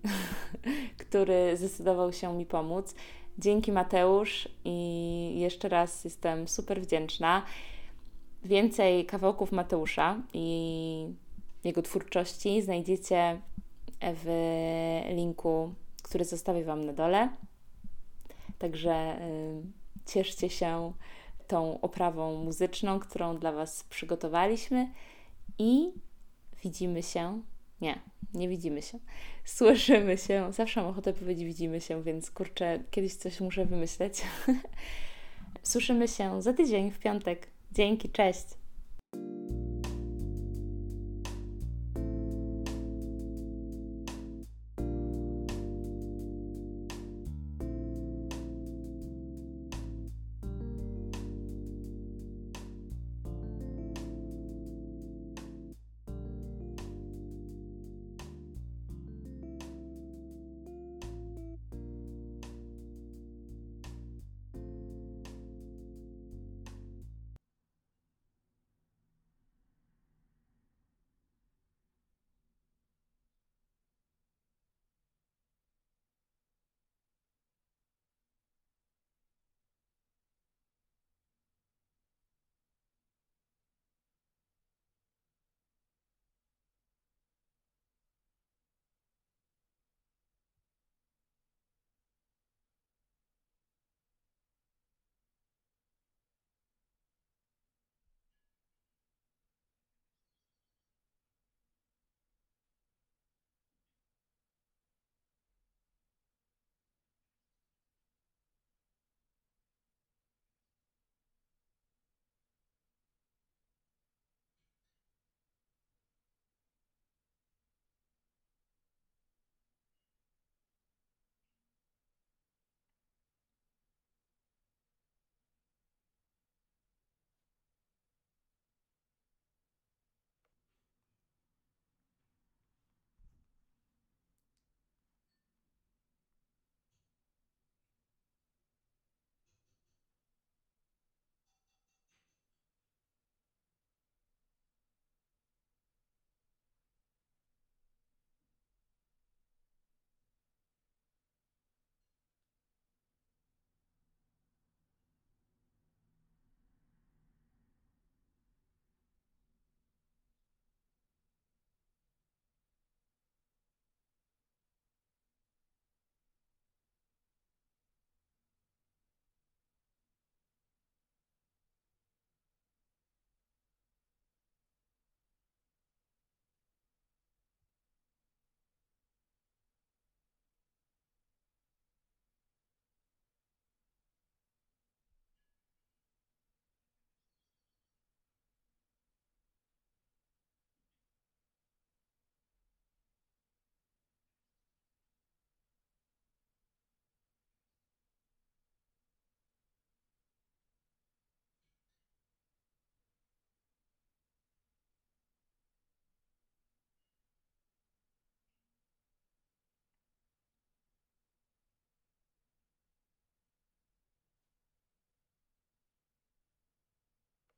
[LAUGHS] który zdecydował się mi pomóc. Dzięki Mateusz i jeszcze raz jestem super wdzięczna. Więcej kawałków Mateusza i jego twórczości znajdziecie w linku, który zostawię Wam na dole. Także y, cieszcie się tą oprawą muzyczną, którą dla Was przygotowaliśmy i widzimy się. Nie, nie widzimy się. [LAUGHS] Słyszymy się. Zawsze mam ochotę powiedzieć widzimy się, więc kurczę, kiedyś coś muszę wymyśleć. [LAUGHS] Słyszymy się za tydzień w piątek. Dzięki, cześć.